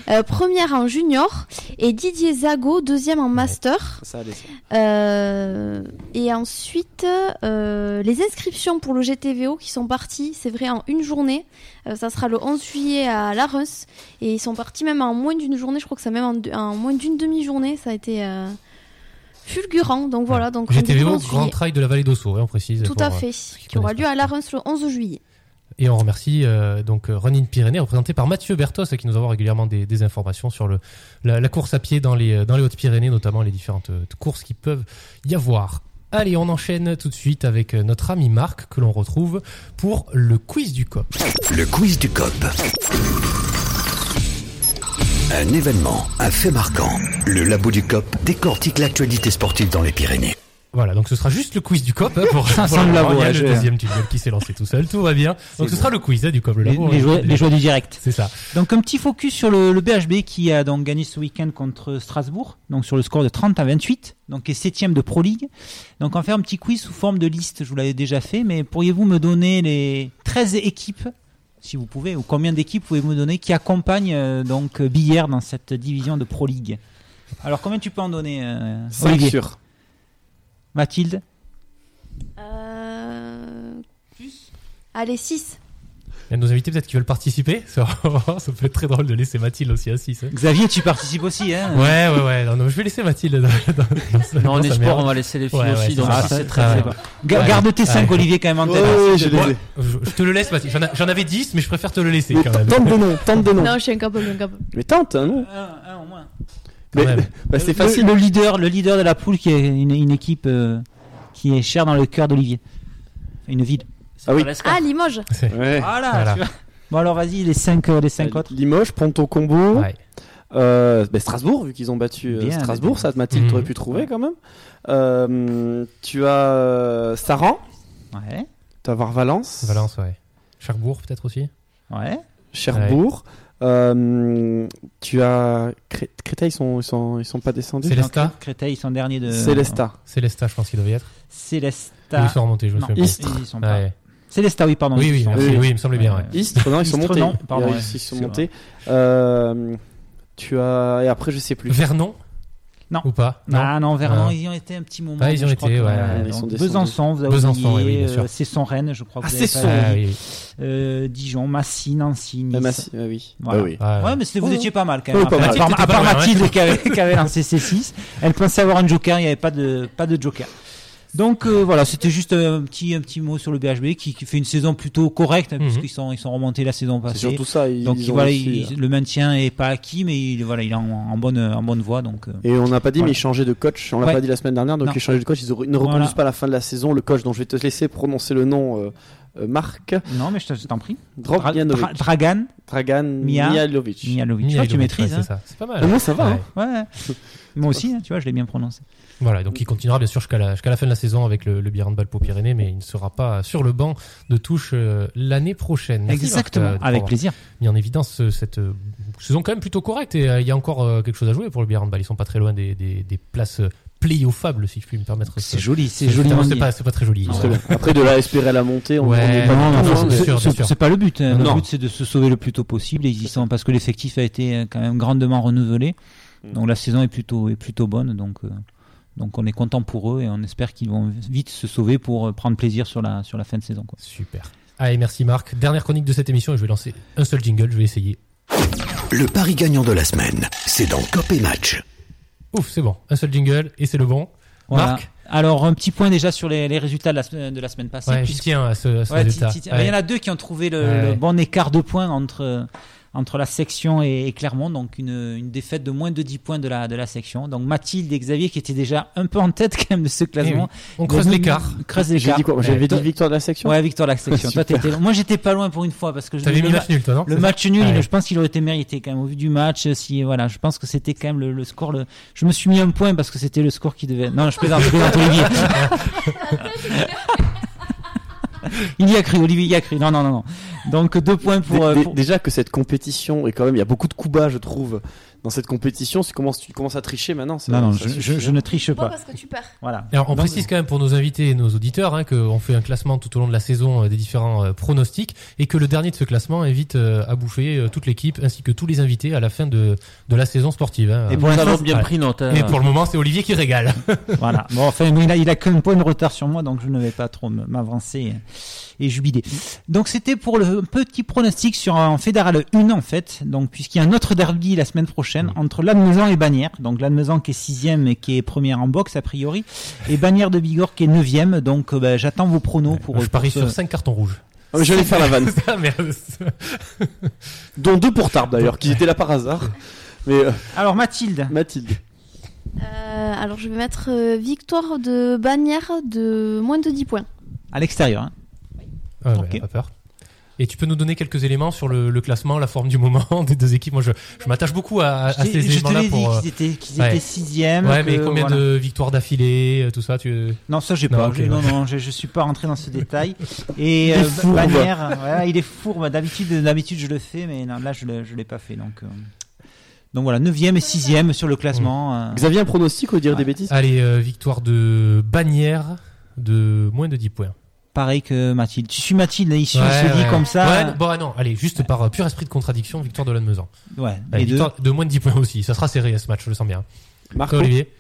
Euh, première en junior et Didier Zago deuxième en master. Ça ça. Euh, et ensuite, euh, les inscriptions pour le GTVO qui sont parties, c'est vrai, en une journée. Ça sera le 11 juillet à Larens. Et ils sont partis même en moins d'une journée. Je crois que c'est même en, en moins d'une demi-journée. Ça a été fulgurant. Donc voilà. Donc GTVO, Grand. Trail de la Vallée d'Ossau, hein, on précise. Tout à euh, fait. qui aura lieu à Larens le 11 juillet. Et on remercie euh, donc euh, Run in Pyrénées, représenté par Mathieu Bertos, qui nous envoie régulièrement des, des informations sur le, la, la course à pied dans les, dans les Hautes-Pyrénées, notamment les différentes courses qui peuvent y avoir. Allez, on enchaîne tout de suite avec notre ami Marc, que l'on retrouve pour le quiz du COP. Le quiz du COP. Un événement, un fait marquant. Le labo du COP décortique l'actualité sportive dans les Pyrénées. Voilà, donc ce sera juste le quiz du COP. hein, pour, Ça [LAUGHS] pour le labo, Il y a le deuxième tunnel qui s'est lancé tout seul, tout va bien. Donc ce sera le quiz hein, du COP, le Les, labo. les hein, joies, les joies du direct. C'est ça. Donc un petit focus sur le, le BHB qui a donc gagné ce week-end contre Strasbourg, donc sur le score de 30 à 28, donc est septième de Pro League. Donc on va faire un petit quiz sous forme de liste, je vous l'avais déjà fait, mais pourriez-vous me donner les 13 équipes, si vous pouvez, ou combien d'équipes pouvez-vous me donner qui accompagnent euh, donc Billère dans cette division de Pro League? Alors combien tu peux en donner euh, 5 Olivier? sur. Mathilde? Euh... Allez, 6. Il y a nos invités peut-être qui veulent participer. [LAUGHS] Ça, ça peut être très drôle de laisser Mathilde aussi assise. hein. Xavier, tu participes aussi, hein Ouais, ouais, ouais. Non, non, je vais laisser Mathilde dans, dans, Non, on dans est sport, on va laisser les filles Ouais, ouais, aussi. c'est donc ça, c'est très ouais. très Ouais. Garde tes 5 Ouais. Olivier quand même en tête. Ouais, je te le laisse, Mathilde. J'en a- J'en avais 10, mais je préfère te le laisser Mais quand même. tente des noms, tente des noms. Non, je suis incapable, incapable. Mais tente, hein, non Un, un au moins. Mais [LAUGHS] bah, c'est Le- facile. Le, leader, le leader de la poule qui est une, une équipe euh, qui est chère dans le cœur d'Olivier. Une ville. Ah oui. Ah, Limoges. Ouais. Voilà. Voilà. tu vois. Bon alors vas-y les 5 les cinq Euh, autres. Limoges, Ponto Combo, Ouais. euh, bah, Strasbourg, vu qu'ils ont battu euh, Bien, Strasbourg, bien. ça Mathilde Mhm. t'aurais pu trouver quand même. Euh, tu as euh, Saran, Ouais. tu vas voir Valence, Valence, ouais. Cherbourg, peut-être aussi. Ouais. Cherbourg. Euh, tu as Cré- Créteil, ils sont, ils sont, ils sont pas descendus. Célestat. Donc, Créteil ils sont derniers de. Célestat. Célestat, je pense qu'il devait y être. Célestat. Ils sont remontés, je me Non, souviens Istres. ils y sont pas. pas. Ouais. Célestat oui pardon. Oui, oui, merci. Oui. oui, il me semblait bien, ouais. Istres, non, ils sont Istres, montés. non, pardon, Ils, ouais, ils sont montés. Euh, tu as et après je sais plus. Vernon Non. Ou pas Ah non, Vernon, Ah. ils y ont été un petit moment. Ah, ils y ont été, ouais, euh, ils sont descendus. Besançon, vous avez Besançon, oublié, oui, bien sûr. euh, c'est son Rennes, je crois. Ah, c'est son. Ah, oui. Euh, Dijon, Massy, Nancy, Nice. Ah, Massi- ah oui. Voilà. Bah oui. Ah, Ouais, mais vous Oh. étiez pas mal quand Oh, même. à mal. part, à Mathilde, part qui avait, lancé ses 6. Elle pensait avoir un joker, il n'y avait pas de, pas de joker. Donc euh, voilà, c'était juste un petit, un petit mot sur le BHB qui, qui fait une saison plutôt correcte hein, Mhm. puisqu'ils sont, ils sont remontés la saison C'est passée. surtout ça. Ils, Donc ils voilà, réussi, il- euh. le maintien est pas acquis, mais il, voilà, il est en, en bonne, en bonne voie. Donc euh, Et on n'a pas dit, Voilà. mais ils changeaient de coach. On l'a Ouais. pas dit la semaine dernière. Donc Non. ils changeaient de coach. Ils ne reconduisent Voilà. pas à la fin de la saison. Le coach dont je vais te laisser prononcer le nom, euh, euh, Marc non, mais je te- je t'en prie. Dra-. Dra- Dragan Dragan Mia- Mihailovic. Mihailovic. Tu vois, Mihailovic, tu maîtrises. ouais, hein. c'est ça. C'est pas mal. Ah non, ça va, hein. Ouais. [LAUGHS] Moi aussi, hein, tu vois, je l'ai bien prononcé. Voilà, donc il continuera bien sûr jusqu'à la, la fin de la saison avec le, le Biarritz Pau Pyrénées, mais il ne sera pas sur le banc de touche euh, l'année prochaine. Merci, Exactement, Marc, euh, avec plaisir. mis en évidence euh, cette euh, saison quand même plutôt correcte et euh, il y a encore euh, quelque chose à jouer pour le Biarritz. Ils sont pas très loin des, des, des places euh, playoffables, si je puis me permettre. C'est ce- joli, c'est ce joli. C'est pas, très joli. Après, de là à espérer la montée, on Ouais, pas non, non, hein, C'est pas le but. hein. Le Non. but, c'est de se sauver le plus tôt possible. Sont parce que l'effectif a été quand même grandement renouvelé. Mm. Donc la saison est plutôt, est plutôt bonne. Donc, euh, donc on est content pour eux et on espère qu'ils vont vite se sauver pour euh, prendre plaisir sur la, sur la fin de saison. Quoi. Super. Allez, merci Marc. Dernière chronique de cette émission et je vais lancer un seul jingle, je vais essayer. Le pari gagnant de la semaine, c'est dans Cop et Match. Ouf, c'est bon. Un seul jingle et c'est le bon. Voilà. Marc Alors un petit point déjà sur les, les résultats de la, semaine- de la semaine passée. Ouais, tiens à ce, à ce Ouais, résultat. ti- ti- Il y en a deux qui ont trouvé le, Ouais. le bon écart de points entre, entre la section et, et Clermont, donc une, une défaite de moins de 10 points de la, de la section. Donc Mathilde et Xavier qui étaient déjà un peu en tête quand même de ce classement. On creuse l'écart. Creuse J'ai l'écart. dit quoi? J'avais Ouais. dit victoire de la section? Ouais, victoire de la section. Toi, Super. t'étais- Moi, j'étais pas loin pour une fois parce que je T'avais le, mis match nul, toi, non? le match nul, Ouais. je pense qu'il aurait été mérité quand même au vu du match. Si voilà, je pense que c'était quand même le, le score. Le... Je me suis mis un point parce que c'était le score qui devait. Non, je plaisante, je plaisante, Olivier. [LAUGHS] [LAUGHS] il y a cru, Olivier, il y a cru. Non, non, non, non. Donc deux points pour. Euh, pour- Déjà que cette compétition et quand même il y a beaucoup de coups bas je trouve dans cette compétition. Tu commences, tu commences à tricher maintenant. Non, non, je, suffit, je- je hein. ne triche pas. Parce que tu perds. Voilà. Alors, on précise quand même pour nos invités et nos auditeurs hein, qu'on fait un classement tout au long de la saison euh, des différents euh, pronostics et que le dernier de ce classement invite euh, à bouffer euh, toute l'équipe ainsi que tous les invités à la fin de, de la saison sportive. hein. Et pour Nous l'instant, avons bien ouais. pris note. hein. Et pour le moment, c'est Olivier qui régale. Voilà. Bon, enfin, il a, il a qu'un point de retard sur moi, donc je ne vais pas trop m'avancer et jubiler. Donc, c'était pour le petit pronostic sur un fédéral 1, en fait. Donc, puisqu'il y a un autre derby la semaine prochaine entre Lannemezan et Bagnères. Donc, Lannemezan qui est sixième et qui est première en boxe, a priori. Et Bagnères de Bigorre qui est neuvième. Donc, euh, bah, j'attends vos pronos pour, je parie pour sur 5 cartons rouges. Mais J'allais faire la vanne, [LAUGHS] Ah, merde. [LAUGHS] dont deux pour Tarbes d'ailleurs, qui étaient là par hasard. Mais euh, Alors, Mathilde. Mathilde, Euh, alors je vais mettre euh, victoire de Bagnères de moins de 10 points. À l'extérieur. hein. Ah, ouais, pas peur. Et tu peux nous donner quelques éléments sur le, le classement, la forme du moment [LAUGHS] des deux équipes? Moi, je, je m'attache beaucoup à, à ces je te éléments-là l'ai dit pour. euh, qu'ils étaient, ouais. étaient sixième. Ouais, mais combien voilà. de victoires d'affilée, euh, tout ça, tu. Non, ça j'ai pas. ok, J'ai- non, ouais. non, je, je suis pas rentré dans ce [LAUGHS] détail. Et Il est euh, voilà, il est fourbe. D'habitude, d'habitude je le fais, mais non, là je je l'ai pas fait. Donc, euh, donc voilà, 9 et 6 sur le classement. euh. Xavier un pronostic ou dire Ouais. des bêtises? Allez, euh, victoire de Bagnères de moins de 10 points. Pareil que Mathilde. Tu suis Mathilde, il se, il Ouais, se dit ouais. comme ça. Ouais, bon, ah non, allez, juste par euh, pur esprit de contradiction, victoire de Lannemezan. Ouais, Allez, deux. de moins de 10 points aussi. Ça sera serré ce match, je le sens bien. Marco, Toi, Olivier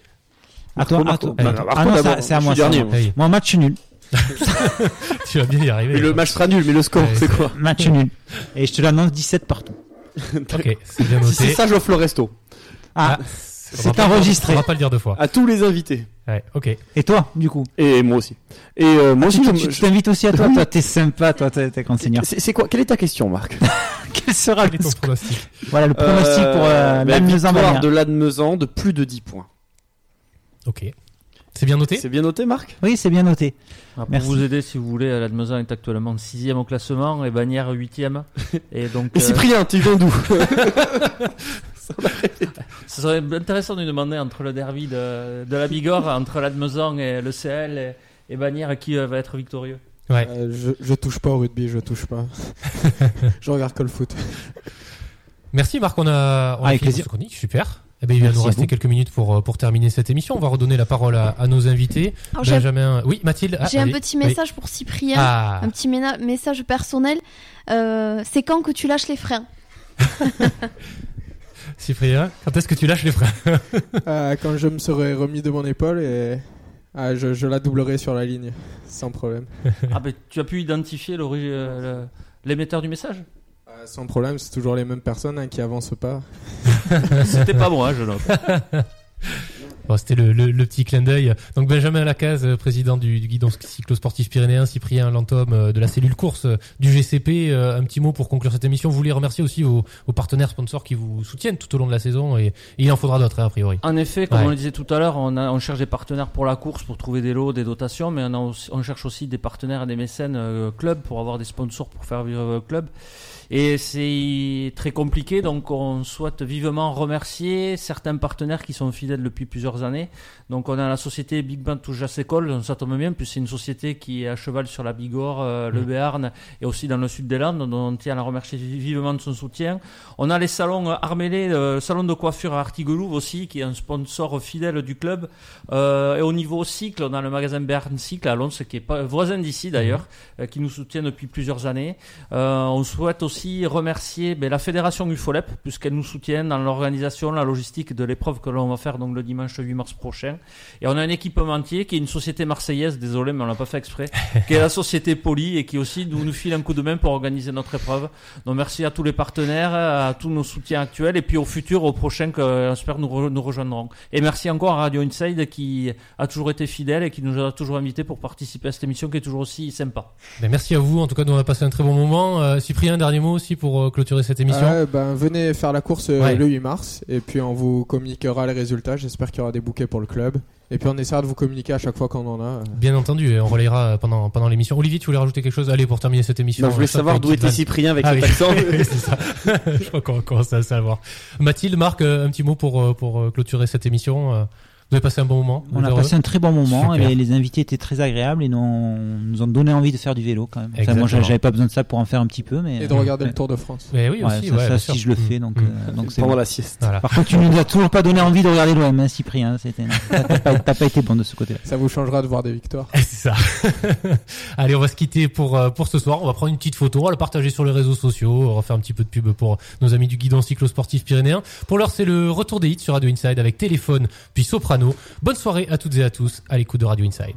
À toi, à Marco, toi. Marco. Allez. Ah non, c'est à moi. moi. match nul. [LAUGHS] tu vas bien y arriver. Mais le match sera nul, mais le score Ouais, c'est quoi Match nul. Et je te l'annonce 17 partout. [LAUGHS] Ok, c'est bien Si noté. c'est ça, j'offre le resto Ah, va c'est enregistré. On va pas le dire deux fois. à tous les invités. Ouais, ok. Et toi, du coup? Et moi aussi. Et euh, moi tu, aussi, tu- je- tu t'invites aussi à toi. Oui. Toi, t'es sympa. Toi, t'es t'es consigneur. c'est c'est quoi? Quelle est ta question, Marc? [LAUGHS] Quel sera Quel est ton pronostic? Voilà le pronostic pour euh, bah, Lannemezan victoire de l'Admezan de plus de 10 points. Ok. C'est bien noté C'est bien noté, Marc? Oui, c'est bien noté. Ah, pour Merci. vous aider, si vous voulez, Ladmezan est actuellement 6 au classement et Bagnères [LAUGHS] 8 Et donc, Et euh, Cyprien, tu viens d'où? [LAUGHS] Ce serait intéressant de lui demander entre le derby de, de la Bigorre, entre Ladmezan et le CL et, et Bagnères, qui euh, va être victorieux? Ouais. Euh, je, je touche pas au rugby, je touche pas. [LAUGHS] je regarde que le foot. Merci Marc, on a, on a Avec fini plaisir. cette chronique, super. Eh ben, il va nous rester quelques minutes pour, euh, pour terminer cette émission. On va redonner la parole à, à nos invités. Alors, j'ai Benjamin. Oui, Mathilde. ah, j'ai un petit Oui. message pour Cyprien, Ah, un petit message personnel. Euh, c'est quand que tu lâches les freins [LAUGHS] Cyprien, quand est-ce que tu lâches les freins Euh, [LAUGHS] quand je me serai remis de mon épaule et ah, je, je la doublerai sur la ligne, sans problème. Ah ben, tu as pu identifier euh, l'émetteur du message? Sans problème, c'est toujours les mêmes personnes hein, qui avancent pas. [LAUGHS] C'était pas moi, je note. [LAUGHS] Bon, C'était le, le, le petit clin d'œil. Donc Benjamin Lacaze, président du, du guidon cyclosportif pyrénéen, Cyprien Lantôme euh, de la cellule course euh, du GCP. Euh, Un petit mot pour conclure cette émission. Vous voulez remercier aussi vos, vos partenaires sponsors qui vous soutiennent tout au long de la saison et, et il en faudra d'autres hein, a priori. En effet, comme Ouais. on le disait tout à l'heure, on, cherche des partenaires pour la course, pour trouver des lots, des dotations, mais on, a aussi- on cherche aussi des partenaires et des mécènes euh, club pour avoir des sponsors pour faire vivre le club. Et c'est très compliqué, donc on souhaite vivement remercier certains partenaires qui sont fidèles depuis plusieurs années. Donc on a la société Big Band Toujas École, ça tombe bien, puisque c'est une société qui est à cheval sur la Bigorre, euh, le Mhm. Béarn et aussi dans le sud des Landes, dont on tient à la remercier vivement de son soutien. On a les salons euh, Armélé, le salon de coiffure à Artigelouve aussi, qui est un sponsor fidèle du club. Euh, et au niveau cycle, on a le magasin Bern Cycle à Lons, qui est pas, voisin d'ici d'ailleurs, euh, qui nous soutient depuis plusieurs années. Euh, on souhaite aussi remercier ben, la fédération UFOLEP, puisqu'elle nous soutient dans l'organisation, la logistique de l'épreuve que l'on va faire donc le dimanche 8 mars prochain. Et on a un équipementier qui est une société marseillaise, désolé, mais on l'a pas fait exprès, [LAUGHS] qui est la société Poly et qui aussi nous, nous file un coup de main pour organiser notre épreuve. Donc merci à tous les partenaires, à tous nos soutiens actuels et puis au futur, au prochain que euh, j'espère nous, re- nous rejoindront. Et merci encore à Radio Inside qui a toujours été fidèle et qui nous a toujours invités pour participer à cette émission qui est toujours aussi sympa. Ben, merci à vous. En tout cas, nous on a passé un très bon moment. Euh, Cyprien, dernier mot aussi pour euh, clôturer cette émission. Ouais, ben, venez faire la course euh, Ouais. le 8 mars et puis on vous communiquera les résultats. J'espère qu'il y aura des bouquets pour le club. Et puis on essaiera de vous communiquer à chaque fois qu'on en a. euh. Bien entendu, et on relayera euh, pendant, pendant l'émission. Olivier, tu voulais rajouter quelque chose? Allez, pour terminer cette émission. Non, je voulais euh, savoir d'où était Cyprien avec Ah cet oui. accent. [LAUGHS] Oui, ça. [LAUGHS] je crois qu'on commence à savoir. Mathilde, Marc, euh, un petit mot pour, euh, pour euh, clôturer cette émission. Euh, Vous avez passé un bon moment On a passé un très bon moment. Super. Les, les invités étaient très agréables et nous, on- nous ont donné envie de faire du vélo quand même. Enfin, moi, j'avais pas besoin de ça pour en faire un petit peu, mais Et de regarder ouais. le Tour de France. Mais oui, Ouais, aussi, ça, ouais, ça bien aussi, sûr. je le fais, Mm. donc, Mm. euh, donc c'est Pendant bon. la sieste. Voilà. Par contre, tu nous as toujours pas donné envie de regarder l'OM, hein, Cyprien. C'était, [LAUGHS] t'as pas, pas été bon de ce côté-là. Ça vous changera de voir des victoires. [LAUGHS] C'est ça. [LAUGHS] Allez, on va se quitter pour, euh, pour ce soir. On va prendre une petite photo, on va la partager sur les réseaux sociaux. On va faire un petit peu de pub pour nos amis du guidon cyclosportif pyrénéen. Pour l'heure, c'est le retour des hits sur Radio Inside avec téléphone puis soprano. Bonne soirée à toutes et à tous à l'écoute de Radio Inside.